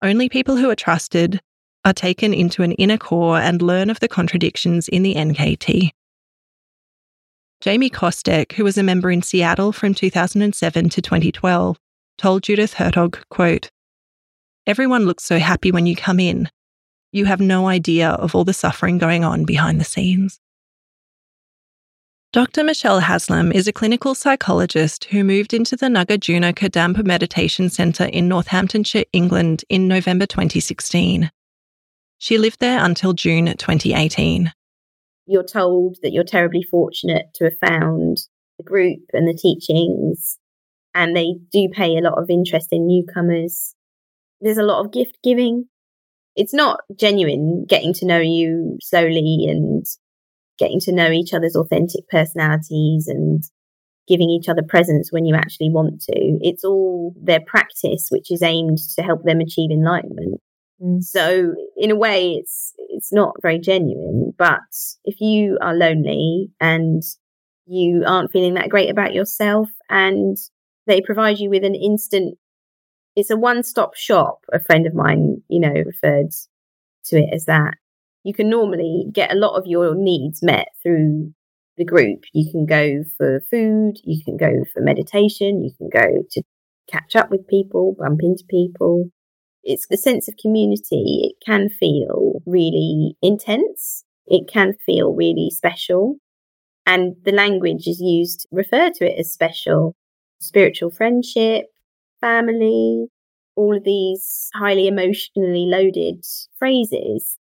Speaker 1: Only people who are trusted are taken into an inner core and learn of the contradictions in the NKT. Jamie Kostek, who was a member in Seattle from 2007 to 2012, told Judith Hertog, quote, Everyone looks so happy when you come in. You have no idea of all the suffering going on behind the scenes. Dr. Michelle Haslam is a clinical psychologist who moved into the Nagarjuna Kadampa Meditation Centre in Northamptonshire, England in November 2016. She lived there until June 2018.
Speaker 2: You're told that you're terribly fortunate to have found the group and the teachings, and they do pay a lot of interest in newcomers. There's a lot of gift giving. It's not genuine getting to know you slowly and getting to know each other's authentic personalities and giving each other presents when you actually want to. It's all their practice, which is aimed to help them achieve enlightenment. Mm. So in a way, it's, it's not very genuine, but if you are lonely and you aren't feeling that great about yourself and they provide you with an instant, it's a one stop shop. A friend of mine, you know, referred to it as that. You can normally get a lot of your needs met through the group. You can go for food, you can go for meditation, you can go to catch up with people, bump into people. It's the sense of community. It can feel really intense. It can feel really special. And the language is used to refer to it as special. Spiritual friendship, family, all of these highly emotionally loaded phrases.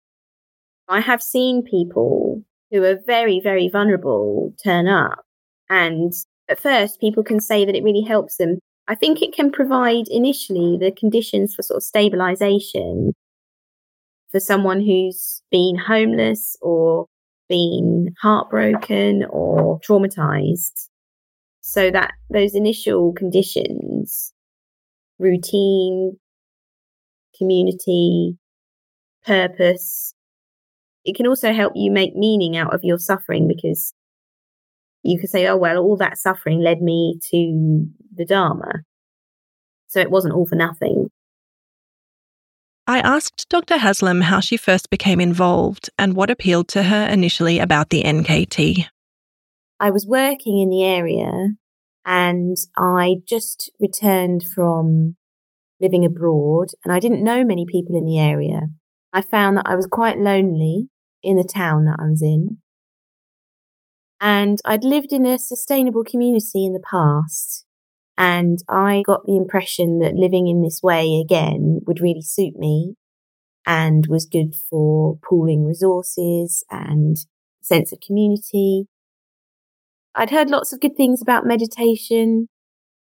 Speaker 2: I have seen people who are very, very vulnerable turn up. And at first, people can say that it really helps them I think it can provide initially the conditions for sort of stabilization for someone who's been homeless or been heartbroken or traumatized. So that those initial conditions, routine, community, purpose, it can also help you make meaning out of your suffering because you could say, oh, well, all that suffering led me to the Dharma. So it wasn't all for nothing.
Speaker 1: I asked Dr. Haslam how she first became involved and what appealed to her initially about the NKT.
Speaker 2: I was working in the area and I just returned from living abroad and I didn't know many people in the area. I found that I was quite lonely in the town that I was in. And I'd lived in a sustainable community in the past. And I got the impression that living in this way again would really suit me and was good for pooling resources and sense of community. I'd heard lots of good things about meditation.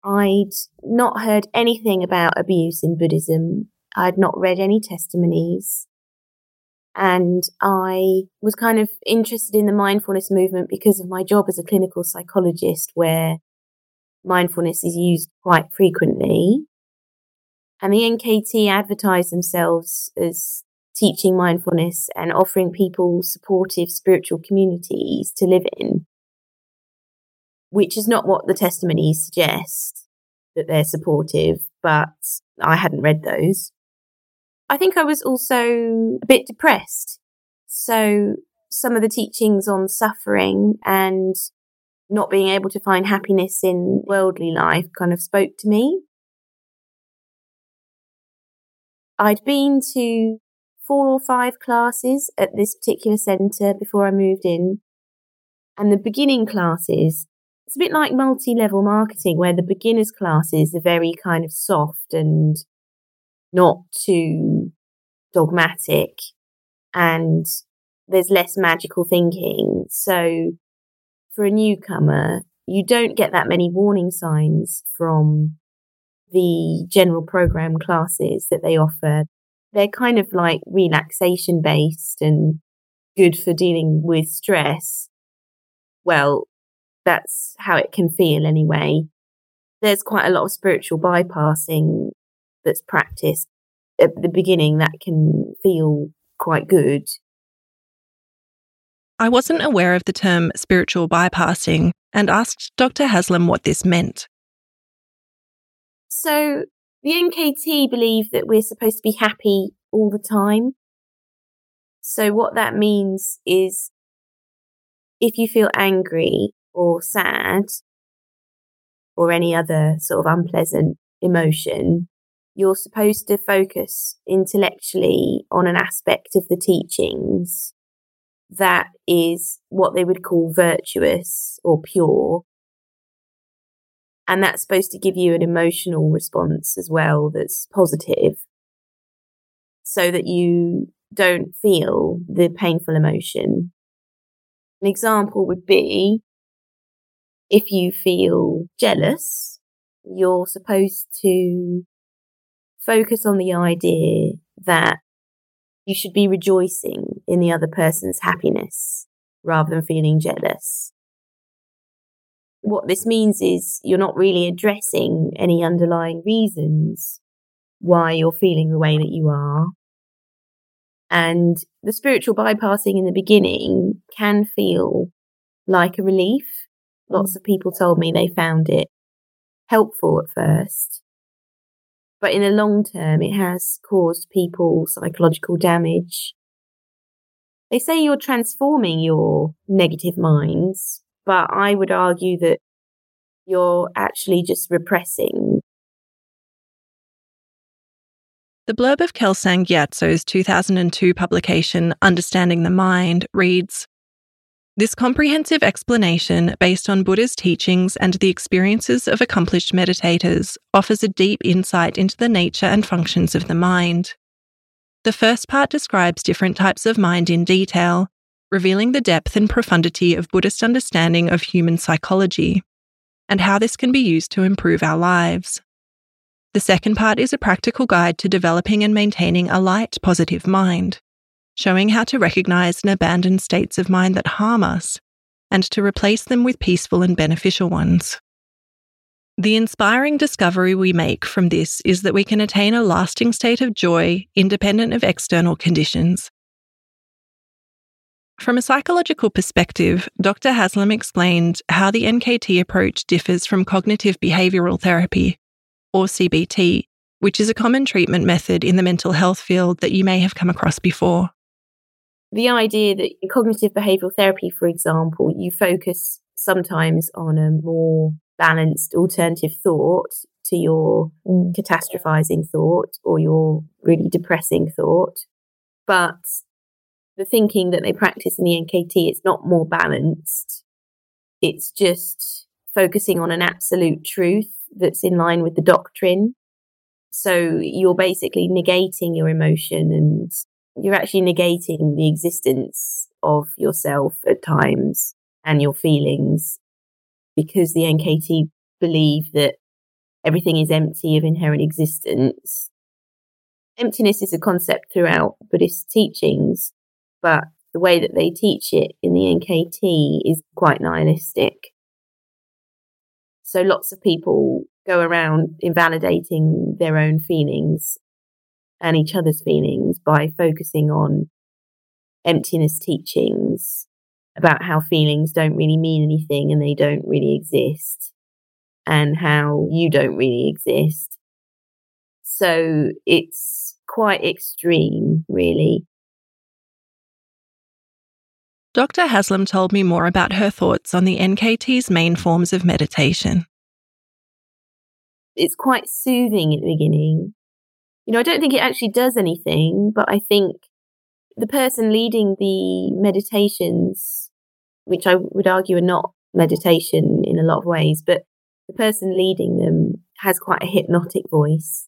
Speaker 2: I'd not heard anything about abuse in Buddhism. I'd not read any testimonies. And I was kind of interested in the mindfulness movement because of my job as a clinical psychologist, where mindfulness is used quite frequently. And the NKT advertise themselves as teaching mindfulness and offering people supportive spiritual communities to live in, which is not what the testimonies suggest that they're supportive, but I hadn't read those. I think I was also a bit depressed. So some of the teachings on suffering and not being able to find happiness in worldly life kind of spoke to me. I'd been to four or five classes at this particular centre before I moved in. And the beginning classes, it's a bit like multi level marketing where the beginners classes are very kind of soft and not too dogmatic and there's less magical thinking. So for a newcomer, you don't get that many warning signs from the general program classes that they offer. They're kind of like relaxation based and good for dealing with stress. Well, that's how it can feel anyway. There's quite a lot of spiritual bypassing that's practiced at the beginning that can feel quite good.
Speaker 1: I wasn't aware of the term spiritual bypassing and asked Dr. Haslam what this meant.
Speaker 2: So, the NKT believe that we're supposed to be happy all the time. So, what that means is if you feel angry or sad or any other sort of unpleasant emotion, you're supposed to focus intellectually on an aspect of the teachings that is what they would call virtuous or pure. And that's supposed to give you an emotional response as well that's positive so that you don't feel the painful emotion. An example would be if you feel jealous, you're supposed to focus on the idea that you should be rejoicing in the other person's happiness rather than feeling jealous. What this means is you're not really addressing any underlying reasons why you're feeling the way that you are. And the spiritual bypassing in the beginning can feel like a relief. Lots mm. of people told me they found it helpful at first. But in the long term, it has caused people psychological damage. They say you're transforming your negative minds, but I would argue that you're actually just repressing.
Speaker 1: The blurb of Kelsang Gyatso's 2002 publication, Understanding the Mind, reads This comprehensive explanation, based on Buddha's teachings and the experiences of accomplished meditators, offers a deep insight into the nature and functions of the mind. The first part describes different types of mind in detail, revealing the depth and profundity of Buddhist understanding of human psychology and how this can be used to improve our lives. The second part is a practical guide to developing and maintaining a light, positive mind, showing how to recognize and abandon states of mind that harm us and to replace them with peaceful and beneficial ones. The inspiring discovery we make from this is that we can attain a lasting state of joy independent of external conditions. From a psychological perspective, Dr. Haslam explained how the NKT approach differs from cognitive behavioral therapy, or CBT, which is a common treatment method in the mental health field that you may have come across before.
Speaker 2: The idea that in cognitive behavioral therapy, for example, you focus sometimes on a more balanced alternative thought to your mm. catastrophizing thought or your really depressing thought. But the thinking that they practice in the NKT, it's not more balanced. It's just focusing on an absolute truth that's in line with the doctrine. So you're basically negating your emotion and you're actually negating the existence of yourself at times and your feelings because the NKT believe that everything is empty of inherent existence. Emptiness is a concept throughout Buddhist teachings, but the way that they teach it in the NKT is quite nihilistic. So lots of people go around invalidating their own feelings and each other's feelings by focusing on emptiness teachings about how feelings don't really mean anything and they don't really exist and how you don't really exist. So it's quite extreme, really.
Speaker 1: Dr. Haslam told me more about her thoughts on the NKT's main forms of meditation.
Speaker 2: It's quite soothing at the beginning. You know, I don't think it actually does anything, but I think the person leading the meditations, which I would argue are not meditation in a lot of ways, but the person leading them has quite a hypnotic voice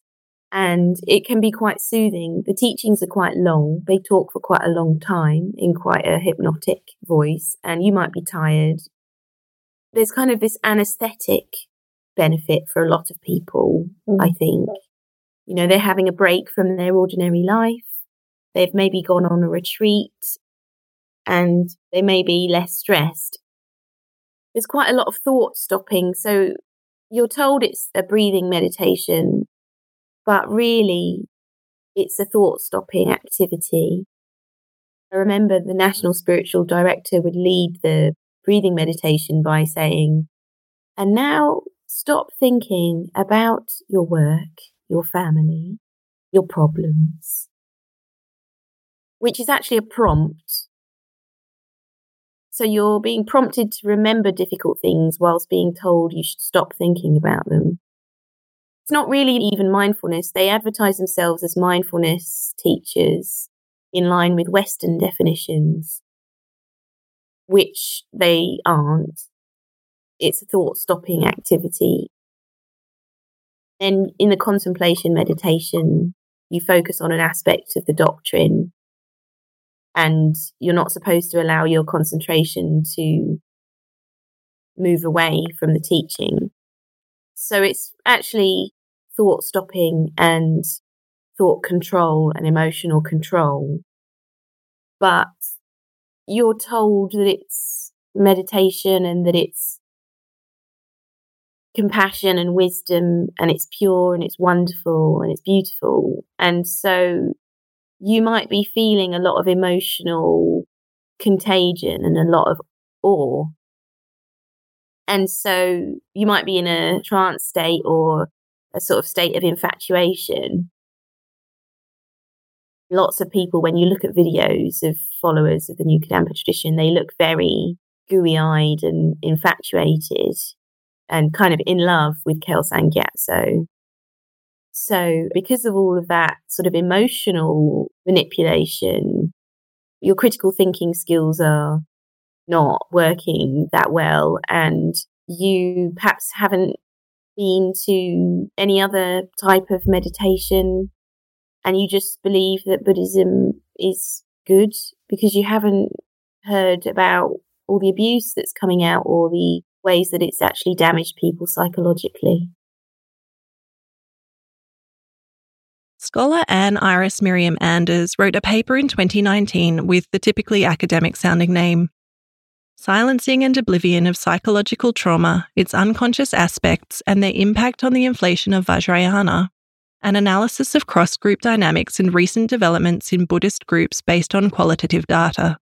Speaker 2: and it can be quite soothing. The teachings are quite long. They talk for quite a long time in quite a hypnotic voice and you might be tired. There's kind of this anesthetic benefit for a lot of people, mm. I think. You know, they're having a break from their ordinary life. They've maybe gone on a retreat and they may be less stressed. There's quite a lot of thought stopping. So you're told it's a breathing meditation, but really it's a thought stopping activity. I remember the National Spiritual Director would lead the breathing meditation by saying, and now stop thinking about your work your family, your problems, which is actually a prompt. So you're being prompted to remember difficult things whilst being told you should stop thinking about them. It's not really even mindfulness. They advertise themselves as mindfulness teachers in line with Western definitions, which they aren't. It's a thought stopping activity then in the contemplation meditation, you focus on an aspect of the doctrine and you're not supposed to allow your concentration to move away from the teaching. So it's actually thought stopping and thought control and emotional control. But you're told that it's meditation and that it's compassion and wisdom and it's pure and it's wonderful and it's beautiful. And so you might be feeling a lot of emotional contagion and a lot of awe. And so you might be in a trance state or a sort of state of infatuation. Lots of people, when you look at videos of followers of the New Kadampa tradition, they look very gooey eyed and infatuated and kind of in love with Kelsang Gyatso. So, because of all of that sort of emotional manipulation, your critical thinking skills are not working that well, and you perhaps haven't been to any other type of meditation, and you just believe that Buddhism is good because you haven't heard about all the abuse that's coming out or the ways that it's actually damaged people psychologically.
Speaker 1: Scholar Anne Iris Miriam Anders wrote a paper in 2019 with the typically academic sounding name Silencing and Oblivion of Psychological Trauma, Its Unconscious Aspects, and Their Impact on the Inflation of Vajrayana, an analysis of cross group dynamics and recent developments in Buddhist groups based on qualitative data.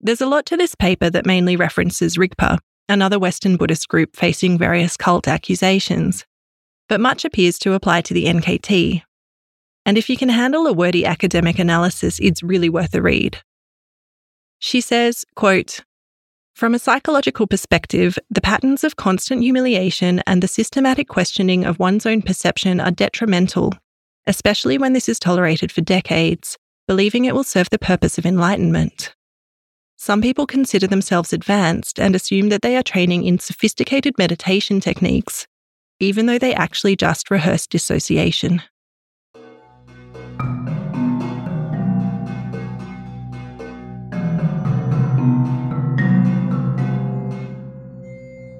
Speaker 1: There's a lot to this paper that mainly references Rigpa, another Western Buddhist group facing various cult accusations but much appears to apply to the NKT. And if you can handle a wordy academic analysis, it's really worth a read. She says, quote, from a psychological perspective, the patterns of constant humiliation and the systematic questioning of one's own perception are detrimental, especially when this is tolerated for decades, believing it will serve the purpose of enlightenment. Some people consider themselves advanced and assume that they are training in sophisticated meditation techniques, even though they actually just rehearsed dissociation.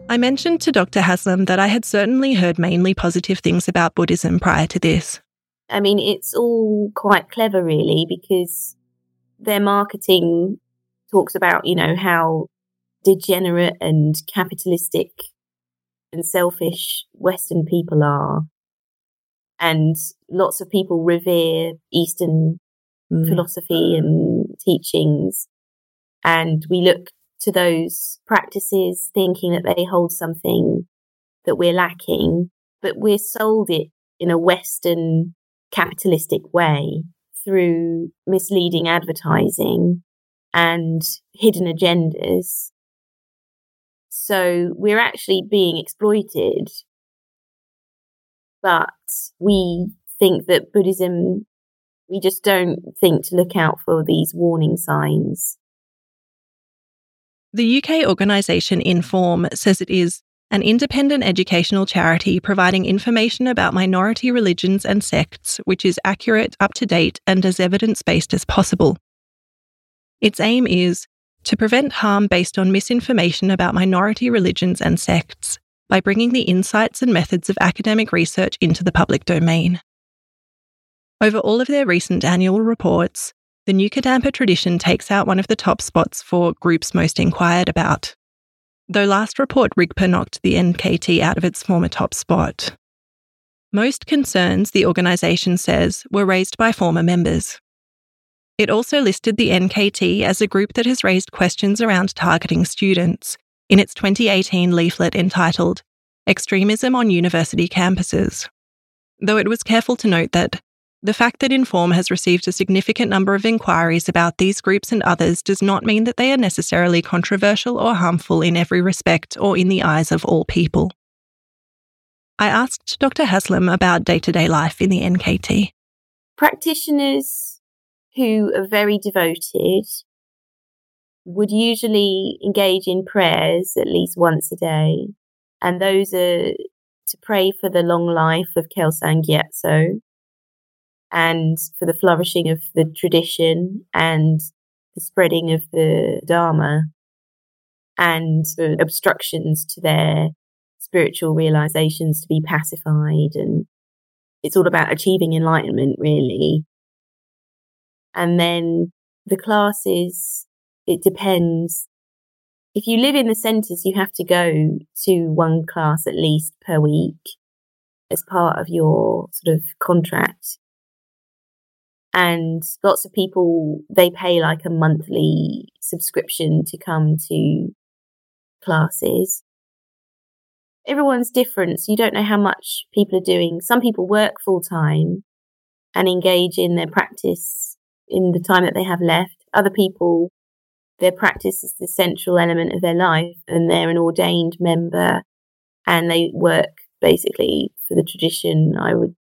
Speaker 1: I mentioned to Dr. Haslam that I had certainly heard mainly positive things about Buddhism prior to this.
Speaker 2: I mean, it's all quite clever, really, because their marketing talks about, you know, how degenerate and capitalistic and selfish Western people are. And lots of people revere Eastern mm. philosophy and teachings. And we look to those practices thinking that they hold something that we're lacking, but we're sold it in a Western capitalistic way through misleading advertising and hidden agendas so we're actually being exploited. But we think that Buddhism, we just don't think to look out for these warning signs.
Speaker 1: The UK organisation Inform says it is an independent educational charity providing information about minority religions and sects, which is accurate, up to date, and as evidence based as possible. Its aim is to prevent harm based on misinformation about minority religions and sects by bringing the insights and methods of academic research into the public domain. Over all of their recent annual reports, the New Kadampa tradition takes out one of the top spots for groups most inquired about. Though last report Rigpa knocked the NKT out of its former top spot. Most concerns, the organisation says, were raised by former members. It also listed the NKT as a group that has raised questions around targeting students in its 2018 leaflet entitled Extremism on University Campuses. Though it was careful to note that the fact that Inform has received a significant number of inquiries about these groups and others does not mean that they are necessarily controversial or harmful in every respect or in the eyes of all people. I asked Dr. Haslam about day to day life in the NKT.
Speaker 2: Practitioners who are very devoted would usually engage in prayers at least once a day. And those are to pray for the long life of Kelsang Gyatso and for the flourishing of the tradition and the spreading of the Dharma and obstructions to their spiritual realizations to be pacified. And it's all about achieving enlightenment, really. And then the classes, it depends. If you live in the centres, you have to go to one class at least per week as part of your sort of contract. And lots of people, they pay like a monthly subscription to come to classes. Everyone's different, so you don't know how much people are doing. Some people work full time and engage in their practice in the time that they have left. Other people, their practice is the central element of their life and they're an ordained member and they work basically for the tradition. I would,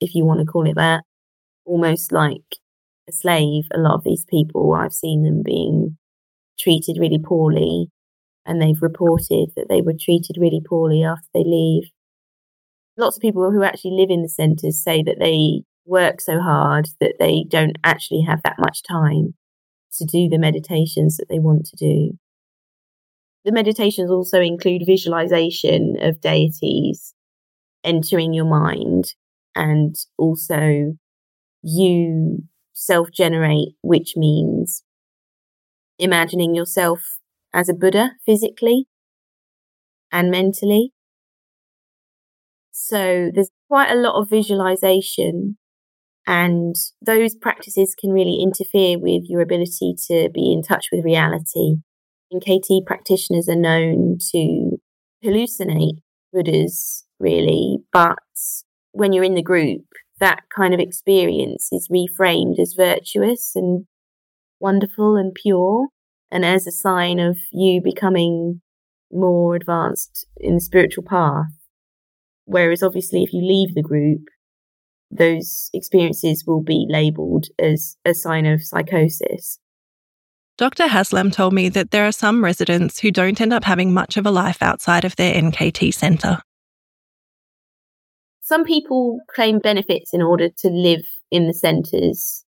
Speaker 2: if you want to call it that, almost like a slave. A lot of these people, I've seen them being treated really poorly and they've reported that they were treated really poorly after they leave. Lots of people who actually live in the centres say that they work so hard that they don't actually have that much time to do the meditations that they want to do. The meditations also include visualization of deities entering your mind and also you self generate, which means imagining yourself as a Buddha physically and mentally. So there's quite a lot of visualization and those practices can really interfere with your ability to be in touch with reality. NKT practitioners are known to hallucinate Buddhas, really, but when you're in the group, that kind of experience is reframed as virtuous and wonderful and pure, and as a sign of you becoming more advanced in the spiritual path. Whereas obviously, if you leave the group, those experiences will be labeled as a sign of psychosis.
Speaker 1: Dr. Haslam told me that there are some residents who don't end up having much of a life outside of their NKT centre.
Speaker 2: Some people claim benefits in order to live in the centres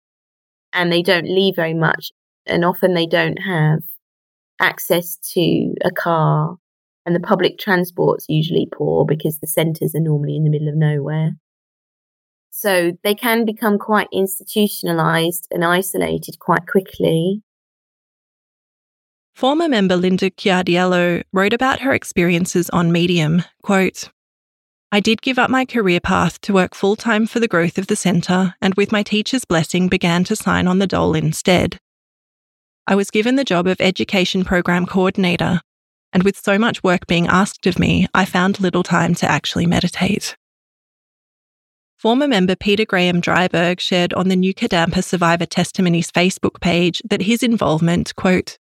Speaker 2: and they don't leave very much, and often they don't have access to a car, and the public transport's usually poor because the centres are normally in the middle of nowhere. So they can become quite institutionalized and isolated quite quickly.
Speaker 1: Former member Linda Chiardiello wrote about her experiences on Medium, quote, I did give up my career path to work full time for the growth of the centre and with my teacher's blessing began to sign on the dole instead. I was given the job of education program coordinator, and with so much work being asked of me, I found little time to actually meditate. Former member Peter Graham Dryberg shared on the New Kadampa Survivor Testimonies Facebook page that his involvement, quote,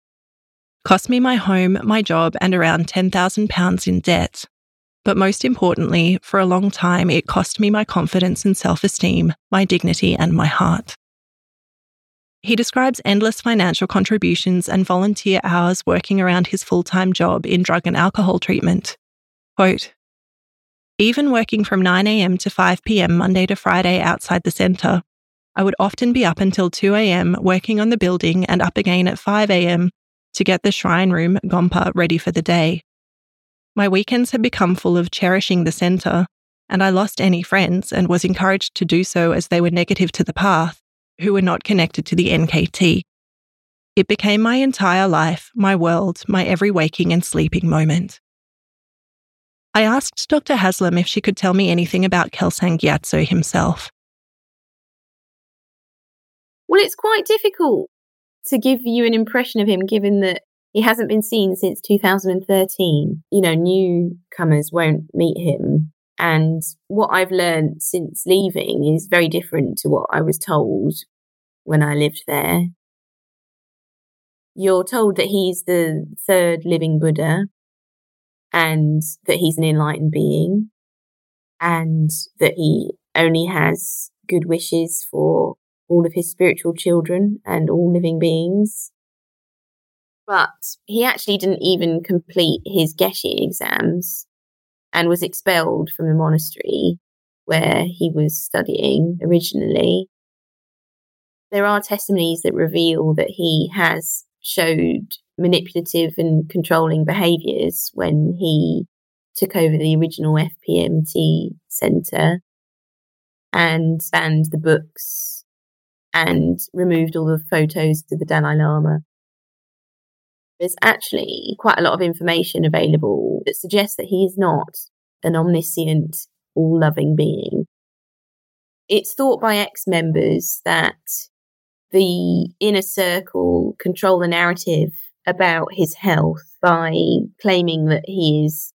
Speaker 1: cost me my home, my job, and around £10,000 in debt. But most importantly, for a long time, it cost me my confidence and self esteem, my dignity, and my heart. He describes endless financial contributions and volunteer hours working around his full time job in drug and alcohol treatment. Quote, even working from 9am to 5pm Monday to Friday outside the centre, I would often be up until 2am working on the building and up again at 5am to get the shrine room, Gompa, ready for the day. My weekends had become full of cherishing the centre, and I lost any friends and was encouraged to do so as they were negative to the path, who were not connected to the NKT. It became my entire life, my world, my every waking and sleeping moment. I asked Dr. Haslam if she could tell me anything about Kelsang Gyatso himself.
Speaker 2: Well, it's quite difficult to give you an impression of him given that he hasn't been seen since 2013. You know, newcomers won't meet him. And what I've learned since leaving is very different to what I was told when I lived there. You're told that he's the third living Buddha and that he's an enlightened being and that he only has good wishes for all of his spiritual children and all living beings. But he actually didn't even complete his Geshe exams and was expelled from the monastery where he was studying originally. There are testimonies that reveal that he has showed manipulative and controlling behaviours when he took over the original FPMT centre and banned the books and removed all the photos to the Dalai Lama. There's actually quite a lot of information available that suggests that he is not an omniscient, all loving being. It's thought by ex members that the inner circle control the narrative about his health by claiming that he is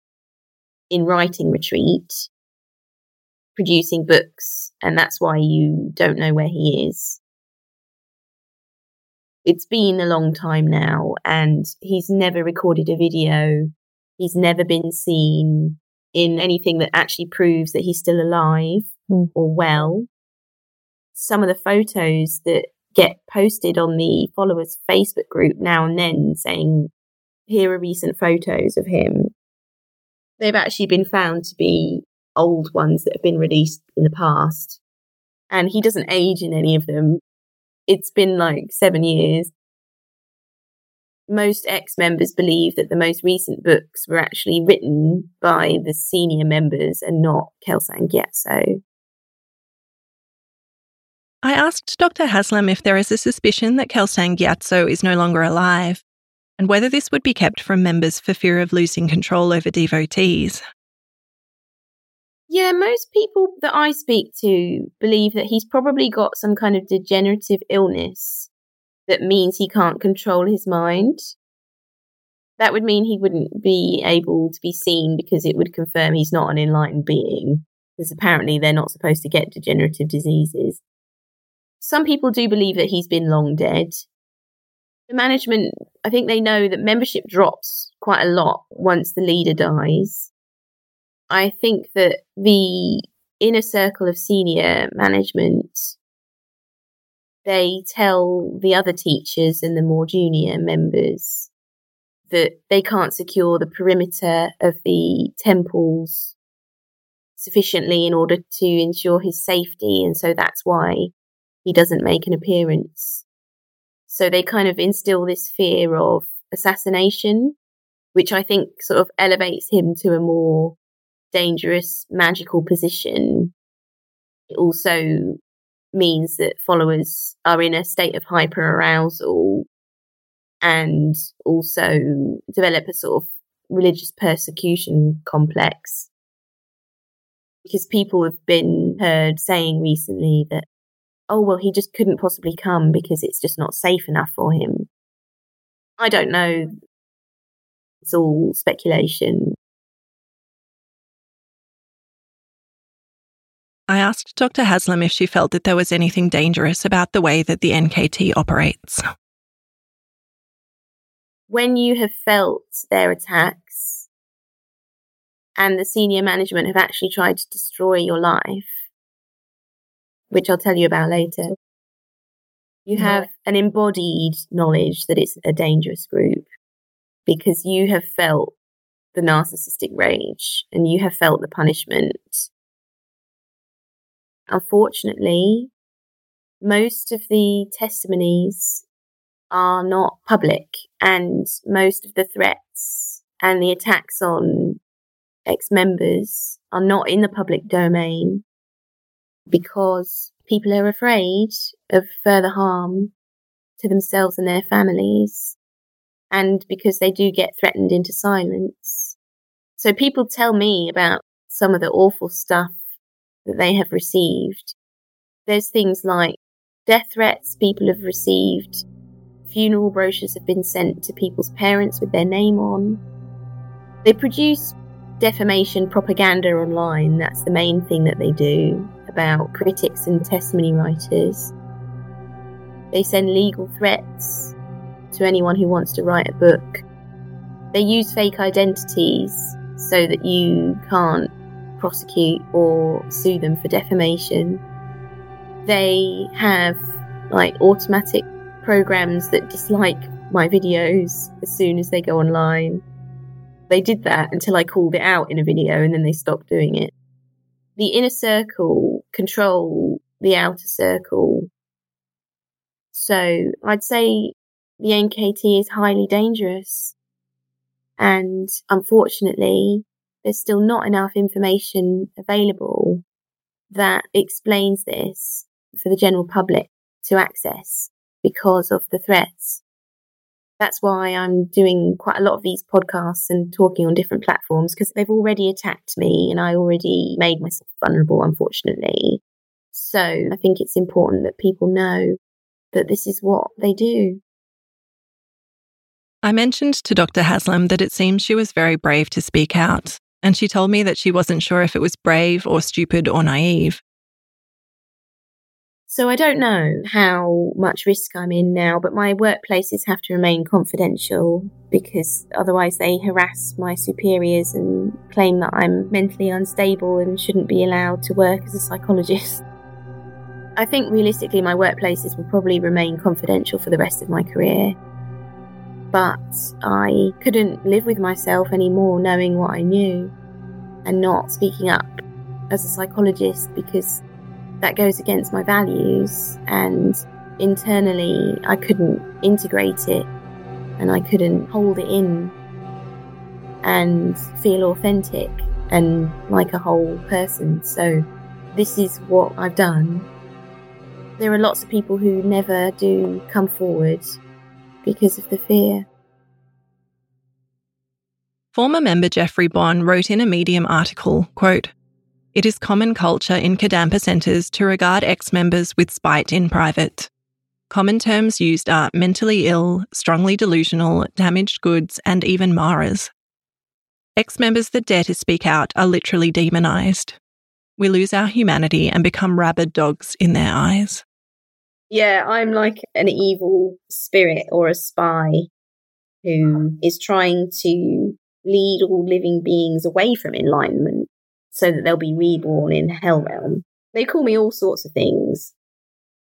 Speaker 2: in writing retreat, producing books, and that's why you don't know where he is. It's been a long time now, and he's never recorded a video. He's never been seen in anything that actually proves that he's still alive mm. or well. Some of the photos that get posted on the followers Facebook group now and then saying, here are recent photos of him. They've actually been found to be old ones that have been released in the past. And he doesn't age in any of them. It's been like seven years. Most ex members believe that the most recent books were actually written by the senior members and not Kelsang Gyatso.
Speaker 1: I asked Dr. Haslam if there is a suspicion that Kelsang Gyatso is no longer alive, and whether this would be kept from members for fear of losing control over devotees.
Speaker 2: Yeah, most people that I speak to believe that he's probably got some kind of degenerative illness that means he can't control his mind. That would mean he wouldn't be able to be seen because it would confirm he's not an enlightened being, because apparently they're not supposed to get degenerative diseases. Some people do believe that he's been long dead. The management, I think they know that membership drops quite a lot once the leader dies. I think that the inner circle of senior management, they tell the other teachers and the more junior members that they can't secure the perimeter of the temples sufficiently in order to ensure his safety. And so that's why he doesn't make an appearance. So they kind of instill this fear of assassination, which I think sort of elevates him to a more dangerous magical position. It also means that followers are in a state of hyper arousal and also develop a sort of religious persecution complex. Because people have been heard saying recently that oh, well, he just couldn't possibly come because it's just not safe enough for him. I don't know. It's all speculation.
Speaker 1: I asked Dr. Haslam if she felt that there was anything dangerous about the way that the NKT operates.
Speaker 2: When you have felt their attacks and the senior management have actually tried to destroy your life, which I'll tell you about later. You have an embodied knowledge that it's a dangerous group because you have felt the narcissistic rage and you have felt the punishment. Unfortunately, most of the testimonies are not public and most of the threats and the attacks on ex members are not in the public domain because people are afraid of further harm to themselves and their families, and because they do get threatened into silence. So people tell me about some of the awful stuff that they have received. There's things like death threats people have received, funeral brochures have been sent to people's parents with their name on. They produce defamation propaganda online, that's the main thing that they do about critics and testimony writers. They send legal threats to anyone who wants to write a book. They use fake identities so that you can't prosecute or sue them for defamation. They have like automatic programs that dislike my videos as soon as they go online. They did that until I called it out in a video and then they stopped doing it the inner circle control the outer circle. So I'd say the NKT is highly dangerous. And unfortunately, there's still not enough information available that explains this for the general public to access because of the threats that's why I'm doing quite a lot of these podcasts and talking on different platforms because they've already attacked me and I already made myself vulnerable, unfortunately. So I think it's important that people know that this is what they do.
Speaker 1: I mentioned to Dr. Haslam that it seemed she was very brave to speak out, and she told me that she wasn't sure if it was brave or stupid or naive.
Speaker 2: So I don't know how much risk I'm in now, but my workplaces have to remain confidential because otherwise they harass my superiors and claim that I'm mentally unstable and shouldn't be allowed to work as a psychologist. I think realistically my workplaces will probably remain confidential for the rest of my career. But I couldn't live with myself anymore knowing what I knew and not speaking up as a psychologist because that goes against my values and internally I couldn't integrate it and I couldn't hold it in and feel authentic and like a whole person. So this is what I've done. There are lots of people who never do come forward because of the fear.
Speaker 1: Former member Jeffrey Bond wrote in a Medium article, quote, it is common culture in Kadampa centres to regard ex members with spite in private. Common terms used are mentally ill, strongly delusional, damaged goods, and even Maras. Ex members that dare to speak out are literally demonised. We lose our humanity and become rabid dogs in their eyes.
Speaker 2: Yeah, I'm like an evil spirit or a spy who is trying to lead all living beings away from enlightenment so that they'll be reborn in Hell Realm. They call me all sorts of things.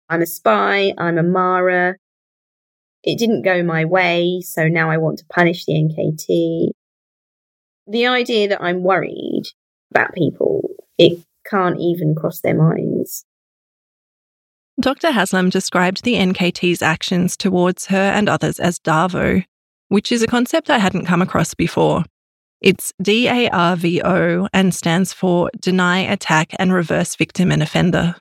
Speaker 2: I'm a spy, I'm a Mara. It didn't go my way, so now I want to punish the NKT. The idea that I'm worried about people, it can't even cross their minds.
Speaker 1: Dr. Haslam described the NKT's actions towards her and others as DARVO, which is a concept I hadn't come across before. It's DARVO and stands for Deny, Attack, and Reverse Victim and Offender.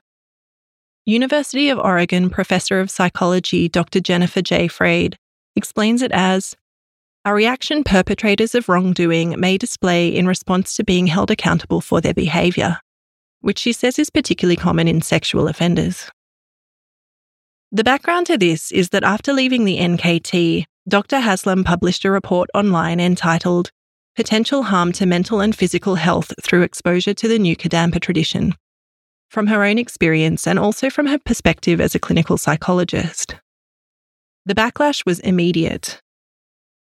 Speaker 1: University of Oregon professor of psychology Dr. Jennifer J. Freyd explains it as a reaction perpetrators of wrongdoing may display in response to being held accountable for their behaviour, which she says is particularly common in sexual offenders. The background to this is that after leaving the NKT, Dr. Haslam published a report online entitled potential harm to mental and physical health through exposure to the new Kadampa tradition, from her own experience and also from her perspective as a clinical psychologist. The backlash was immediate.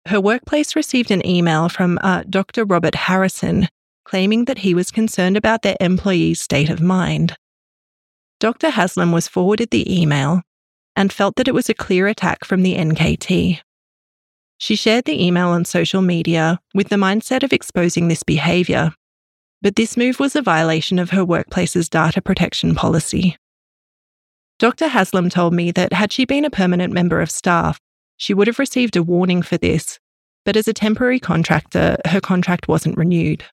Speaker 1: Her workplace received an email from uh, Dr. Robert Harrison claiming that he was concerned about their employees' state of mind. Dr. Haslam was forwarded the email and felt that it was a clear attack from the NKT. She shared the email on social media with the mindset of exposing this behaviour, but this move was a violation of her workplace's data protection policy. Dr. Haslam told me that had she been a permanent member of staff, she would have received a warning for this, but as a temporary contractor, her contract wasn't renewed.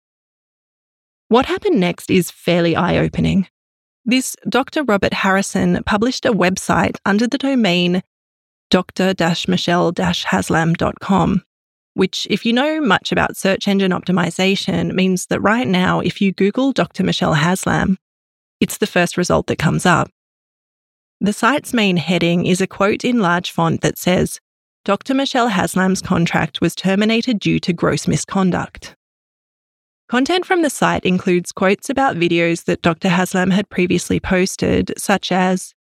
Speaker 1: What happened next is fairly eye opening. This Dr. Robert Harrison published a website under the domain dr-michelle-haslam.com, which, if you know much about search engine optimization, means that right now, if you Google Dr. Michelle Haslam, it's the first result that comes up. The site's main heading is a quote in large font that says, Dr. Michelle Haslam's contract was terminated due to gross misconduct. Content from the site includes quotes about videos that Dr. Haslam had previously posted, such as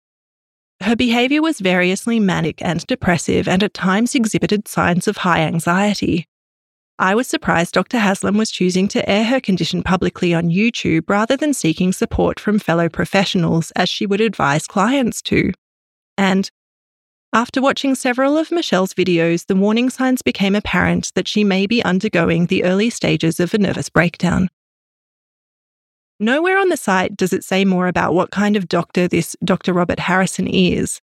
Speaker 1: her behaviour was variously manic and depressive and at times exhibited signs of high anxiety. I was surprised Dr. Haslam was choosing to air her condition publicly on YouTube rather than seeking support from fellow professionals as she would advise clients to. And after watching several of Michelle's videos, the warning signs became apparent that she may be undergoing the early stages of a nervous breakdown. Nowhere on the site does it say more about what kind of doctor this Dr. Robert Harrison is.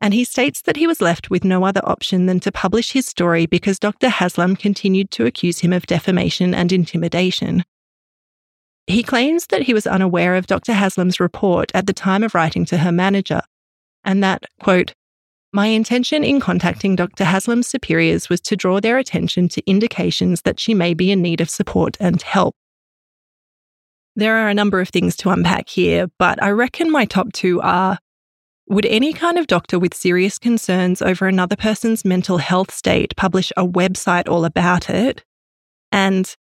Speaker 1: And he states that he was left with no other option than to publish his story because Dr. Haslam continued to accuse him of defamation and intimidation. He claims that he was unaware of Dr. Haslam's report at the time of writing to her manager, and that, quote, my intention in contacting Dr. Haslam's superiors was to draw their attention to indications that she may be in need of support and help. There are a number of things to unpack here, but I reckon my top two are would any kind of doctor with serious concerns over another person's mental health state publish a website all about it? And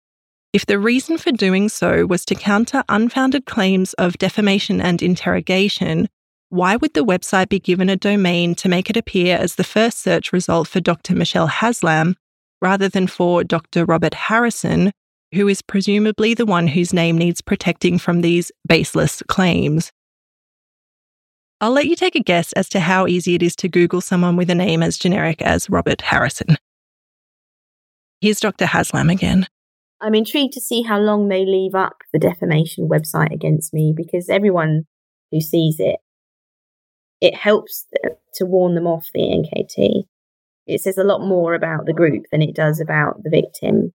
Speaker 1: if the reason for doing so was to counter unfounded claims of defamation and interrogation, why would the website be given a domain to make it appear as the first search result for Dr. Michelle Haslam rather than for Dr. Robert Harrison, who is presumably the one whose name needs protecting from these baseless claims? I'll let you take a guess as to how easy it is to Google someone with a name as generic as Robert Harrison. Here's Dr. Haslam again.
Speaker 2: I'm intrigued to see how long they leave up the defamation website against me because everyone who sees it, it helps to warn them off the NKT. It says a lot more about the group than it does about the victim.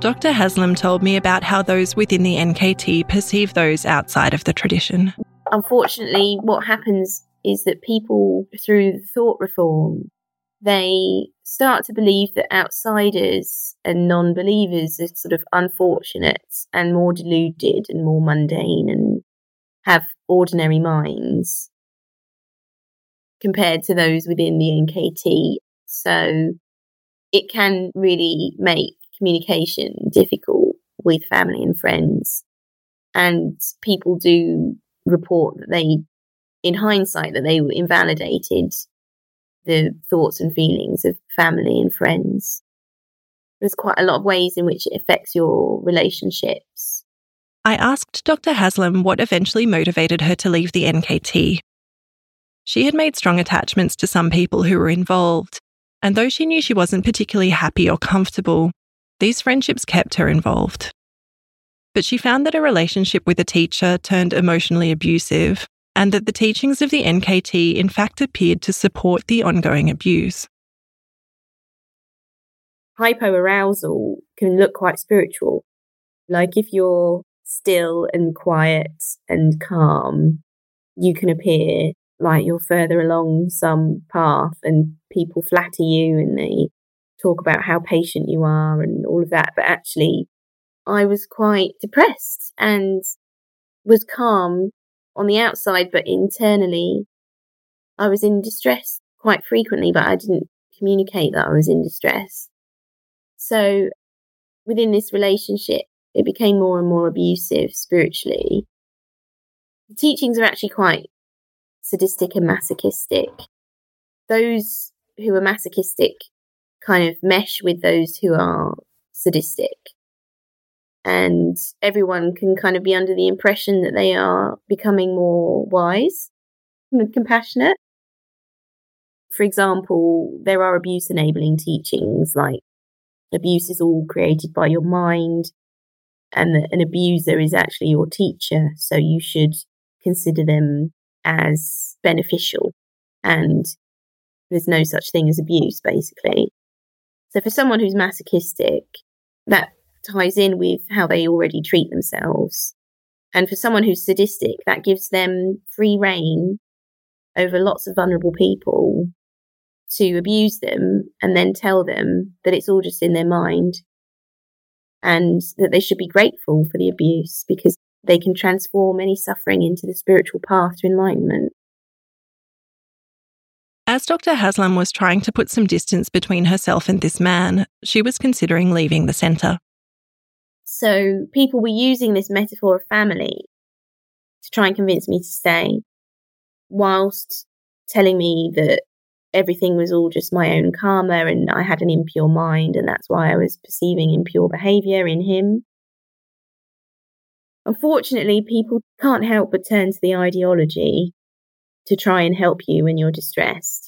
Speaker 1: Dr. Haslam told me about how those within the NKT perceive those outside of the tradition.
Speaker 2: Unfortunately, what happens is that people, through thought reform, they start to believe that outsiders and non believers are sort of unfortunate and more deluded and more mundane and have ordinary minds compared to those within the NKT. So it can really make communication difficult with family and friends. And people do report that they, in hindsight, that they invalidated the thoughts and feelings of family and friends. There's quite a lot of ways in which it affects your relationships.
Speaker 1: I asked Dr. Haslam what eventually motivated her to leave the NKT. She had made strong attachments to some people who were involved, and though she knew she wasn't particularly happy or comfortable, these friendships kept her involved. But she found that a relationship with a teacher turned emotionally abusive, and that the teachings of the NKT in fact appeared to support the ongoing abuse.
Speaker 2: Hypoarousal can look quite spiritual. Like if you're still and quiet and calm, you can appear like you're further along some path and people flatter you and they talk about how patient you are and all of that. But actually, I was quite depressed and was calm on the outside, but internally, I was in distress quite frequently, but I didn't communicate that I was in distress. So within this relationship, it became more and more abusive spiritually. The teachings are actually quite sadistic and masochistic. Those who are masochistic kind of mesh with those who are sadistic. And everyone can kind of be under the impression that they are becoming more wise and compassionate. For example, there are abuse enabling teachings like abuse is all created by your mind and that an abuser is actually your teacher. So you should consider them as beneficial and there's no such thing as abuse, basically. So for someone who's masochistic, that ties in with how they already treat themselves. And for someone who's sadistic, that gives them free reign over lots of vulnerable people to abuse them and then tell them that it's all just in their mind and that they should be grateful for the abuse because they can transform any suffering into the spiritual path to enlightenment.
Speaker 1: As Dr. Haslam was trying to put some distance between herself and this man, she was considering leaving the centre.
Speaker 2: So people were using this metaphor of family to try and convince me to stay, whilst telling me that everything was all just my own karma and I had an impure mind and that's why I was perceiving impure behaviour in him. Unfortunately, people can't help but turn to the ideology to try and help you when you're distressed.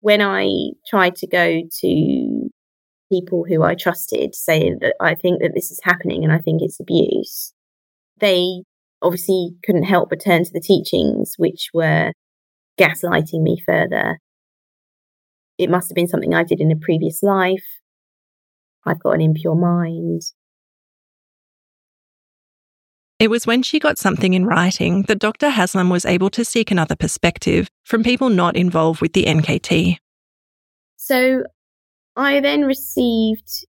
Speaker 2: When I tried to go to people who I trusted saying that I think that this is happening and I think it's abuse, they obviously couldn't help but turn to the teachings, which were gaslighting me further. It must have been something I did in a previous life. I've got an impure mind.
Speaker 1: It was when she got something in writing that Dr. Haslam was able to seek another perspective from people not involved with the NKT.
Speaker 2: So I then received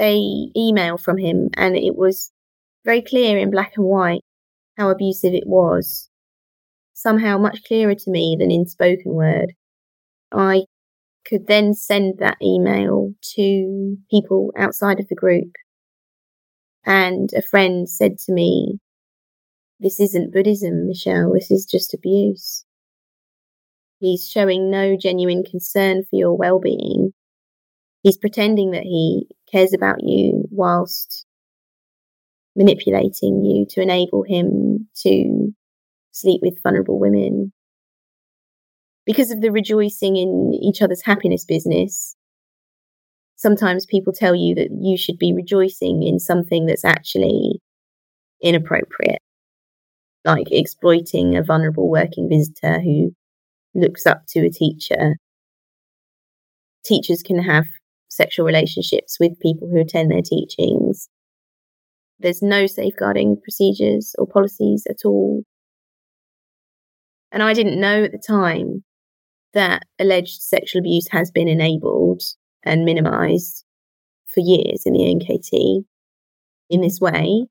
Speaker 2: a email from him and it was very clear in black and white how abusive it was. Somehow much clearer to me than in spoken word. I could then send that email to people outside of the group. And a friend said to me, this isn't Buddhism, Michelle. This is just abuse. He's showing no genuine concern for your well-being. He's pretending that he cares about you whilst manipulating you to enable him to sleep with vulnerable women. Because of the rejoicing in each other's happiness business, sometimes people tell you that you should be rejoicing in something that's actually inappropriate, like exploiting a vulnerable working visitor who looks up to a teacher. Teachers can have sexual relationships with people who attend their teachings. There's no safeguarding procedures or policies at all. And I didn't know at the time that alleged sexual abuse has been enabled and minimized for years in the NKT in this way.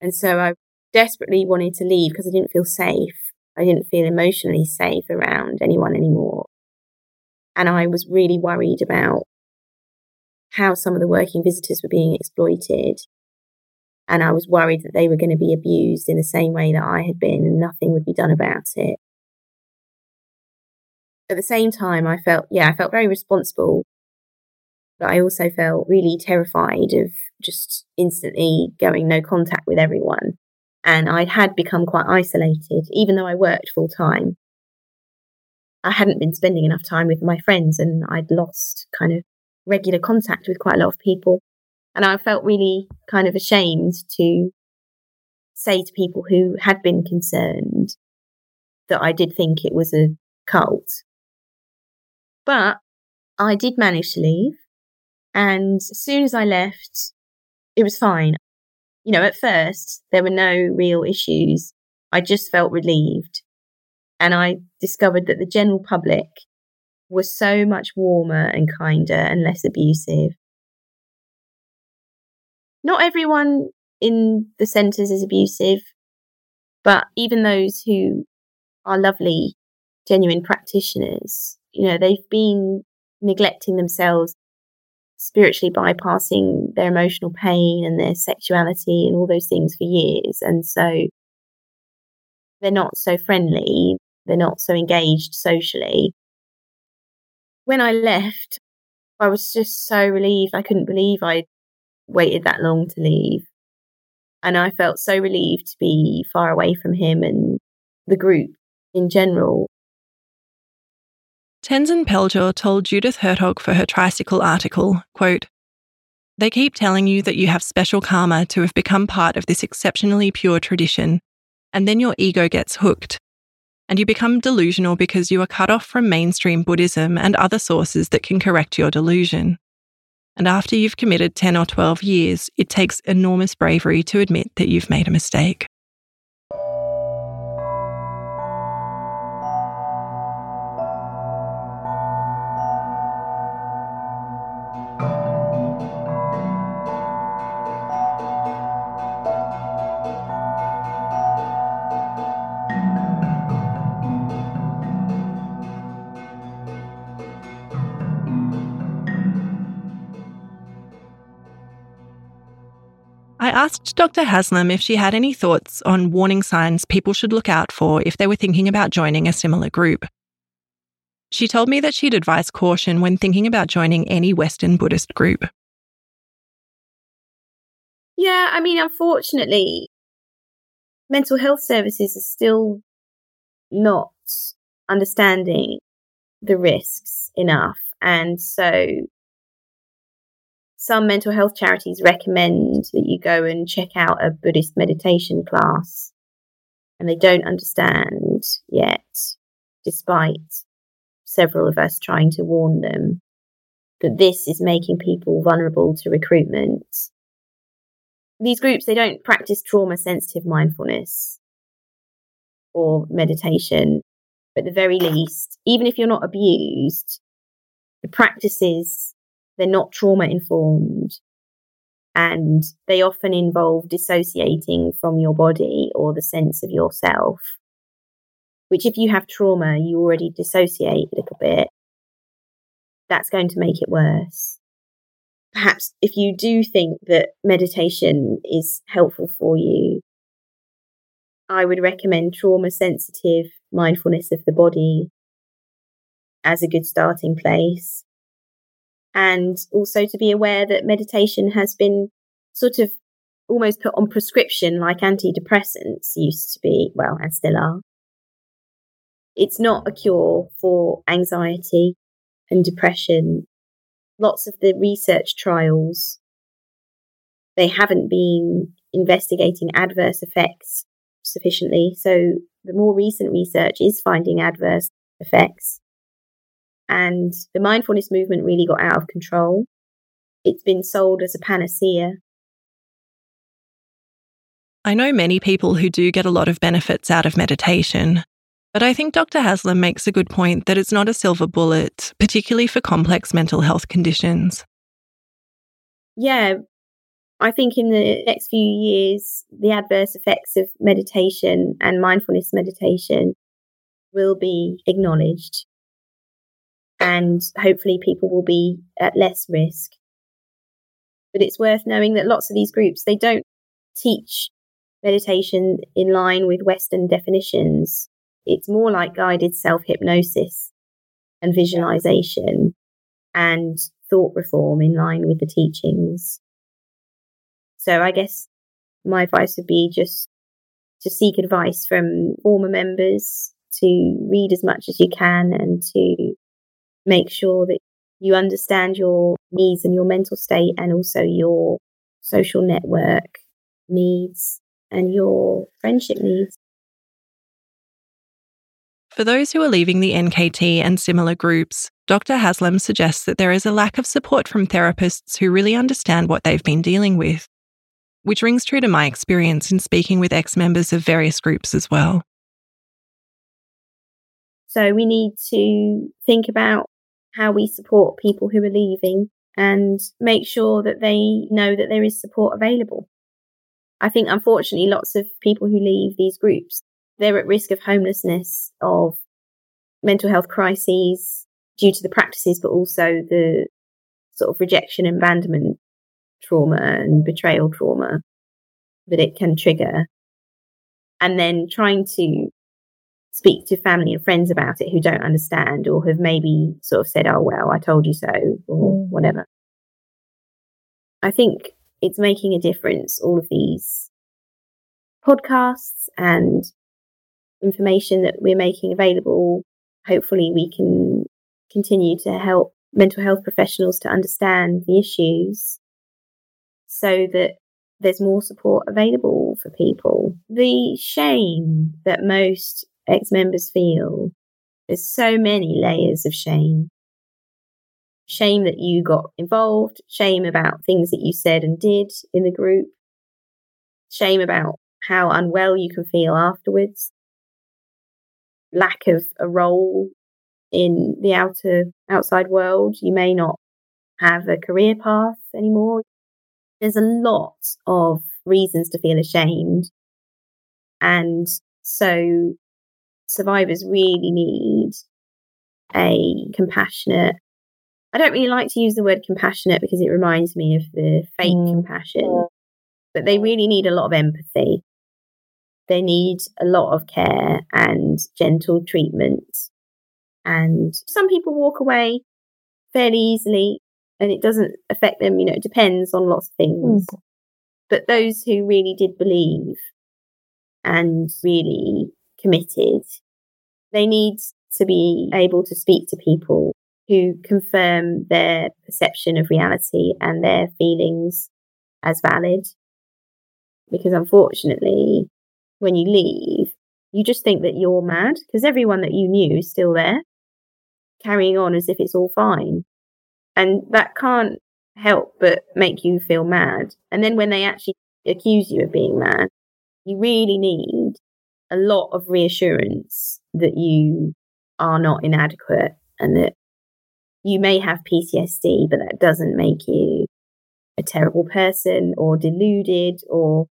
Speaker 2: And so I desperately wanted to leave because I didn't feel safe. I didn't feel emotionally safe around anyone anymore. And I was really worried about how some of the working visitors were being exploited. And I was worried that they were going to be abused in the same way that I had been and nothing would be done about it. At the same time, I felt, yeah, I felt very responsible, but I also felt really terrified of just instantly going no contact with everyone and I had become quite isolated, even though I worked full time. I hadn't been spending enough time with my friends and I'd lost kind of regular contact with quite a lot of people. And I felt really kind of ashamed to say to people who had been concerned that I did think it was a cult. But I did manage to leave. And as soon as I left, it was fine you know, at first there were no real issues. I just felt relieved. And I discovered that the general public was so much warmer and kinder and less abusive. Not everyone in the centres is abusive, but even those who are lovely, genuine practitioners, you know, they've been neglecting themselves spiritually bypassing their emotional pain and their sexuality and all those things for years. And so they're not so friendly, they're not so engaged socially. When I left, I was just so relieved. I couldn't believe I waited that long to leave. And I felt so relieved to be far away from him and the group in general.
Speaker 1: Tenzin Peljor told Judith Hertog for her tricycle article, quote, They keep telling you that you have special karma to have become part of this exceptionally pure tradition, and then your ego gets hooked. And you become delusional because you are cut off from mainstream Buddhism and other sources that can correct your delusion. And after you've committed 10 or 12 years, it takes enormous bravery to admit that you've made a mistake. Asked Dr. Haslam if she had any thoughts on warning signs people should look out for if they were thinking about joining a similar group. She told me that she'd advise caution when thinking about joining any Western Buddhist group.
Speaker 2: Yeah, I mean, unfortunately, mental health services are still not understanding the risks enough. And so some mental health charities recommend that you go and check out a Buddhist meditation class, and they don't understand yet, despite several of us trying to warn them, that this is making people vulnerable to recruitment. These groups, they don't practice trauma sensitive mindfulness or meditation. at the very least, even if you're not abused, the practices, they're not trauma informed and they often involve dissociating from your body or the sense of yourself, which if you have trauma, you already dissociate a little bit. That's going to make it worse. Perhaps if you do think that meditation is helpful for you, I would recommend trauma sensitive mindfulness of the body as a good starting place. And also to be aware that meditation has been sort of almost put on prescription like antidepressants used to be, well, and still are. It's not a cure for anxiety and depression. Lots of the research trials, they haven't been investigating adverse effects sufficiently. So the more recent research is finding adverse effects. And the mindfulness movement really got out of control. It's been sold as a panacea.
Speaker 1: I know many people who do get a lot of benefits out of meditation, but I think Dr. Haslam makes a good point that it's not a silver bullet, particularly for complex mental health conditions.
Speaker 2: Yeah, I think in the next few years, the adverse effects of meditation and mindfulness meditation will be acknowledged. And hopefully, people will be at less risk. But it's worth knowing that lots of these groups, they don't teach meditation in line with Western definitions. It's more like guided self hypnosis and visualization and thought reform in line with the teachings. So I guess my advice would be just to seek advice from former members, to read as much as you can and to make sure that you understand your needs and your mental state and also your social network needs and your friendship needs.
Speaker 1: For those who are leaving the NKT and similar groups, Dr. Haslam suggests that there is a lack of support from therapists who really understand what they've been dealing with which rings true to my experience in speaking with ex members of various groups as well.
Speaker 2: So we need to think about how we support people who are leaving and make sure that they know that there is support available. I think unfortunately lots of people who leave these groups, they're at risk of homelessness, of mental health crises due to the practices, but also the sort of rejection and abandonment trauma and betrayal trauma that it can trigger. And then trying to speak to family and friends about it who don't understand or have maybe sort of said, oh, well, I told you so, or whatever. I think it's making a difference, all of these podcasts and information that we're making available. Hopefully, we can continue to help mental health professionals to understand the issues so that there's more support available for people. The shame that most ex members feel, there's so many layers of shame. Shame that you got involved, shame about things that you said and did in the group, shame about how unwell you can feel afterwards, lack of a role in the outer outside world. You may not have a career path anymore. There's a lot of reasons to feel ashamed. And so survivors really need a compassionate, I don't really like to use the word compassionate because it reminds me of the fake mm. compassion, but they really need a lot of empathy. They need a lot of care and gentle treatment. And some people walk away fairly easily and it doesn't affect them. You know, it depends on lots of things. Mm. But those who really did believe and really committed, they need to be able to speak to people who confirm their perception of reality and their feelings as valid. Because unfortunately, when you leave, you just think that you're mad because everyone that you knew is still there, carrying on as if it's all fine. And that can't help but make you feel mad. And then when they actually accuse you of being mad, you really need a lot of reassurance that you are not inadequate and that you may have PTSD, but that doesn't make you a terrible person or deluded or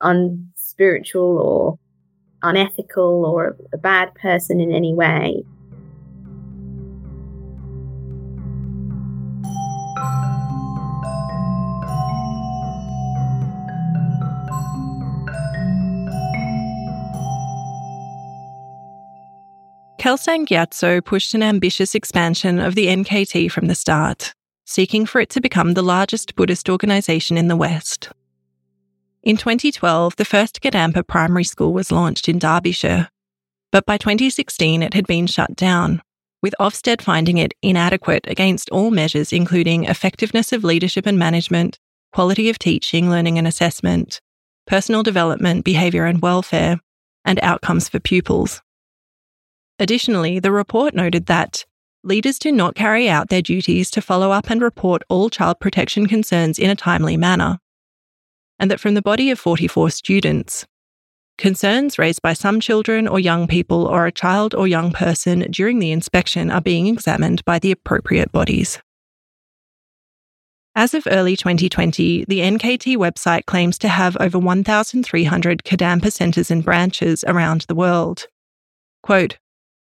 Speaker 2: unspiritual or unethical or a bad person in any way.
Speaker 1: Kelsang Gyatso pushed an ambitious expansion of the NKT from the start, seeking for it to become the largest Buddhist organisation in the West. In 2012, the first Kadampa primary school was launched in Derbyshire, but by 2016 it had been shut down, with Ofsted finding it inadequate against all measures including effectiveness of leadership and management, quality of teaching, learning and assessment, personal development, behaviour and welfare, and outcomes for pupils. Additionally, the report noted that leaders do not carry out their duties to follow up and report all child protection concerns in a timely manner, and that from the body of 44 students, concerns raised by some children or young people or a child or young person during the inspection are being examined by the appropriate bodies. As of early 2020, the NKT website claims to have over 1,300 Kadampa centres and branches around the world. Quote,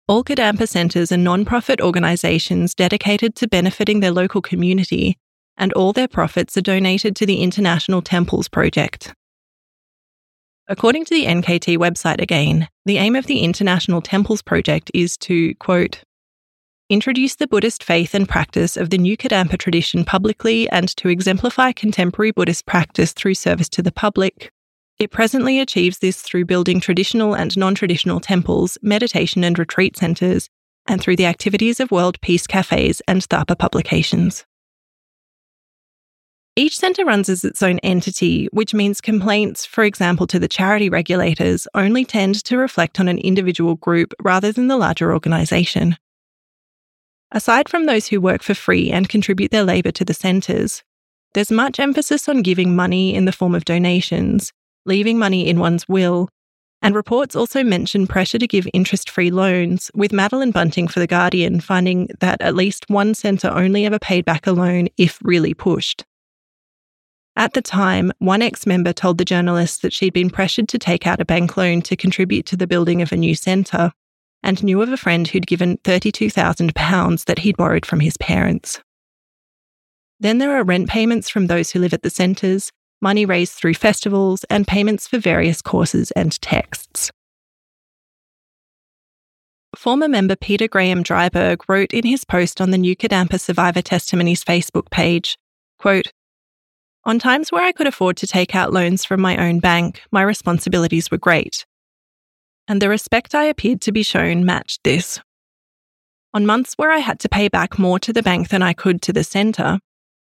Speaker 1: all Kadampa centres are non-profit organisations dedicated to benefiting their local community, and all their profits are donated to the International Temples Project. According to the NKT website again, the aim of the International Temples Project is to, quote, introduce the Buddhist faith and practice of the new Kadampa tradition publicly and to exemplify contemporary Buddhist practice through service to the public, it presently achieves this through building traditional and non traditional temples, meditation and retreat centres, and through the activities of World Peace Cafes and Tharpa publications. Each centre runs as its own entity, which means complaints, for example, to the charity regulators, only tend to reflect on an individual group rather than the larger organisation. Aside from those who work for free and contribute their labour to the centres, there's much emphasis on giving money in the form of donations, leaving money in one's will, and reports also mention pressure to give interest free loans, with Madeleine Bunting for The Guardian finding that at least one centre only ever paid back a loan if really pushed. At the time, one ex member told the journalist that she'd been pressured to take out a bank loan to contribute to the building of a new centre, and knew of a friend who'd given £32,000 that he'd borrowed from his parents. Then there are rent payments from those who live at the centres, money raised through festivals, and payments for various courses and texts. Former member Peter Graham Dryburgh wrote in his post on the New Kadampa Survivor Testimonies Facebook page, quote, On times where I could afford to take out loans from my own bank, my responsibilities were great. And the respect I appeared to be shown matched this. On months where I had to pay back more to the bank than I could to the centre,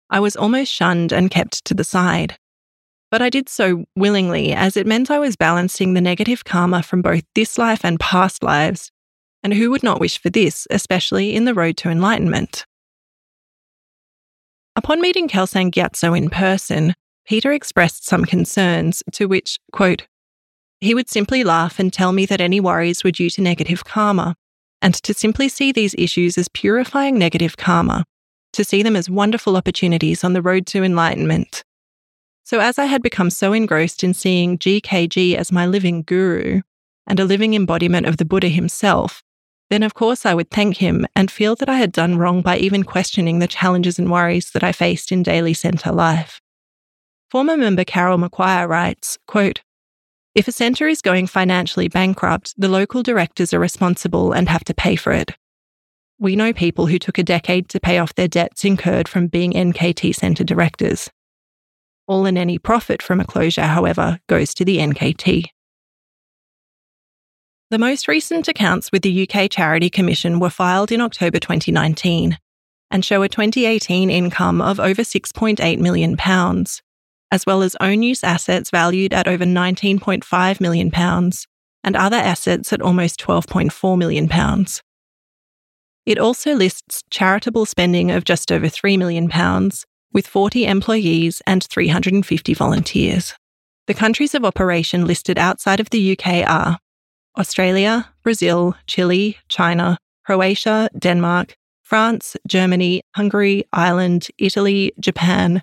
Speaker 1: I was almost shunned and kept to the side. But I did so willingly, as it meant I was balancing the negative karma from both this life and past lives. And who would not wish for this, especially in the road to enlightenment? Upon meeting Kelsang Gyatso in person, Peter expressed some concerns, to which, quote, he would simply laugh and tell me that any worries were due to negative karma, and to simply see these issues as purifying negative karma, to see them as wonderful opportunities on the road to enlightenment, so, as I had become so engrossed in seeing GKG as my living guru and a living embodiment of the Buddha himself, then of course I would thank him and feel that I had done wrong by even questioning the challenges and worries that I faced in daily centre life. Former member Carol McQuire writes, quote, If a centre is going financially bankrupt, the local directors are responsible and have to pay for it. We know people who took a decade to pay off their debts incurred from being NKT centre directors. All and any profit from a closure, however, goes to the NKT. The most recent accounts with the UK Charity Commission were filed in October 2019 and show a 2018 income of over £6.8 million, as well as own use assets valued at over £19.5 million and other assets at almost £12.4 million. It also lists charitable spending of just over £3 million with 40 employees and 350 volunteers. The countries of operation listed outside of the UK are Australia, Brazil, Chile, China, Croatia, Denmark, France, Germany, Hungary, Ireland, Italy, Japan,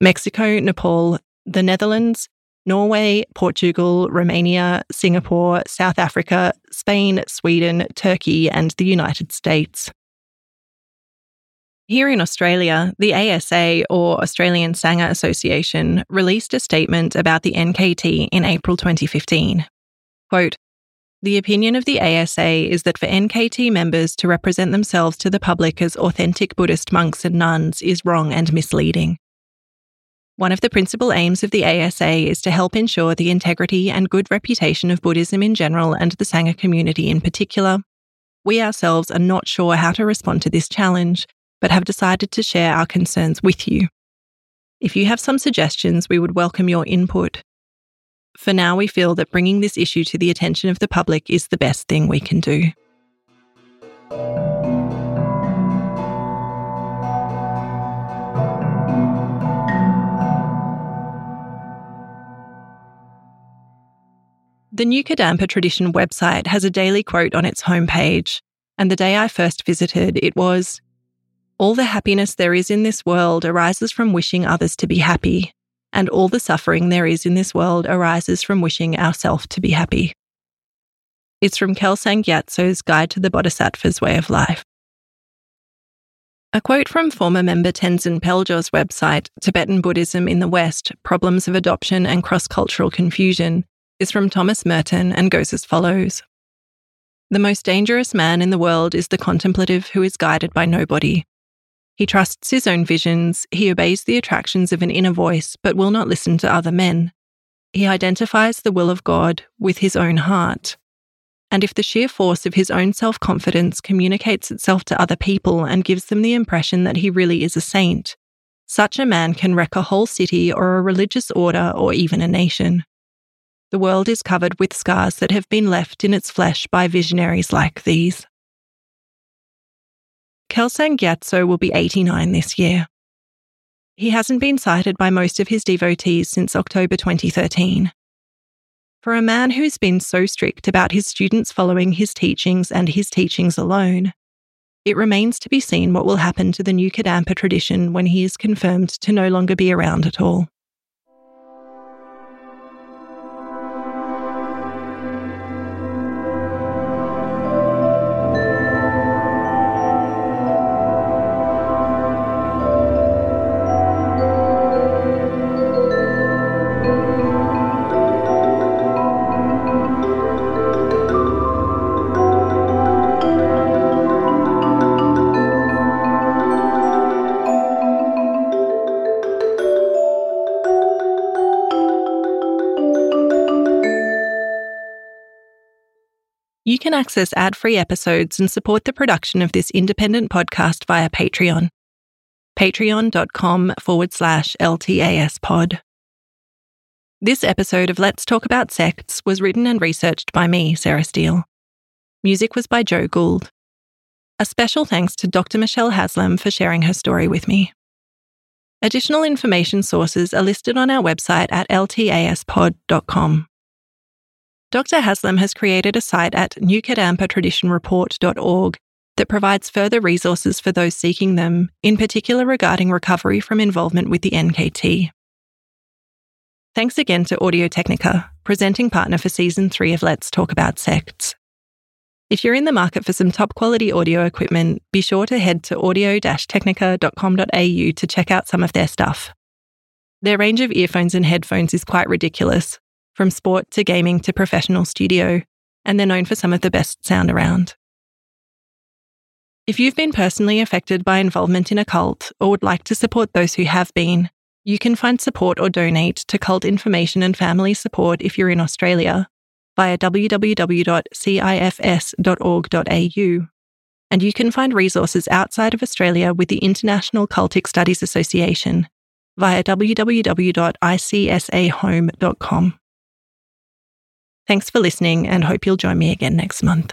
Speaker 1: Mexico, Nepal, the Netherlands, Norway, Portugal, Romania, Singapore, South Africa, Spain, Sweden, Turkey, and the United States. Here in Australia, the ASA, or Australian Sangha Association, released a statement about the NKT in April 2015. Quote, the opinion of the ASA is that for NKT members to represent themselves to the public as authentic Buddhist monks and nuns is wrong and misleading. One of the principal aims of the ASA is to help ensure the integrity and good reputation of Buddhism in general and the Sangha community in particular. We ourselves are not sure how to respond to this challenge, but have decided to share our concerns with you. If you have some suggestions, we would welcome your input. For now, we feel that bringing this issue to the attention of the public is the best thing we can do. The New Kadampa Tradition website has a daily quote on its homepage, and the day I first visited, it was All the happiness there is in this world arises from wishing others to be happy, and all the suffering there is in this world arises from wishing ourself to be happy. It's from Kelsang Gyatso's Guide to the Bodhisattva's Way of Life. A quote from former member Tenzin Peljor's website, Tibetan Buddhism in the West Problems of Adoption and Cross Cultural Confusion, is from Thomas Merton and goes as follows The most dangerous man in the world is the contemplative who is guided by nobody. He trusts his own visions, he obeys the attractions of an inner voice, but will not listen to other men. He identifies the will of God with his own heart. And if the sheer force of his own self confidence communicates itself to other people and gives them the impression that he really is a saint, such a man can wreck a whole city or a religious order or even a nation the world is covered with scars that have been left in its flesh by visionaries like these. Kelsang Gyatso will be 89 this year. He hasn't been sighted by most of his devotees since October 2013. For a man who's been so strict about his students following his teachings and his teachings alone, it remains to be seen what will happen to the new Kadampa tradition when he is confirmed to no longer be around at all. Can access ad free episodes and support the production of this independent podcast via Patreon. Patreon.com forward slash LTAS pod. This episode of Let's Talk About Sects was written and researched by me, Sarah Steele. Music was by Joe Gould. A special thanks to Dr. Michelle Haslam for sharing her story with me. Additional information sources are listed on our website at ltaspod.com. Dr. Haslam has created a site at newkadampatraditionreport.org that provides further resources for those seeking them, in particular regarding recovery from involvement with the NKT. Thanks again to Audio Technica, presenting partner for season three of Let's Talk About Sects. If you're in the market for some top quality audio equipment, be sure to head to audio technica.com.au to check out some of their stuff. Their range of earphones and headphones is quite ridiculous, from sport to gaming to professional studio, and they're known for some of the best sound around. If you've been personally affected by involvement in a cult or would like to support those who have been, you can find support or donate to cult information and family support if you're in Australia via www.cifs.org.au. And you can find resources outside of Australia with the International Cultic Studies Association via www.icsahome.com. Thanks for listening and hope you'll join me again next month.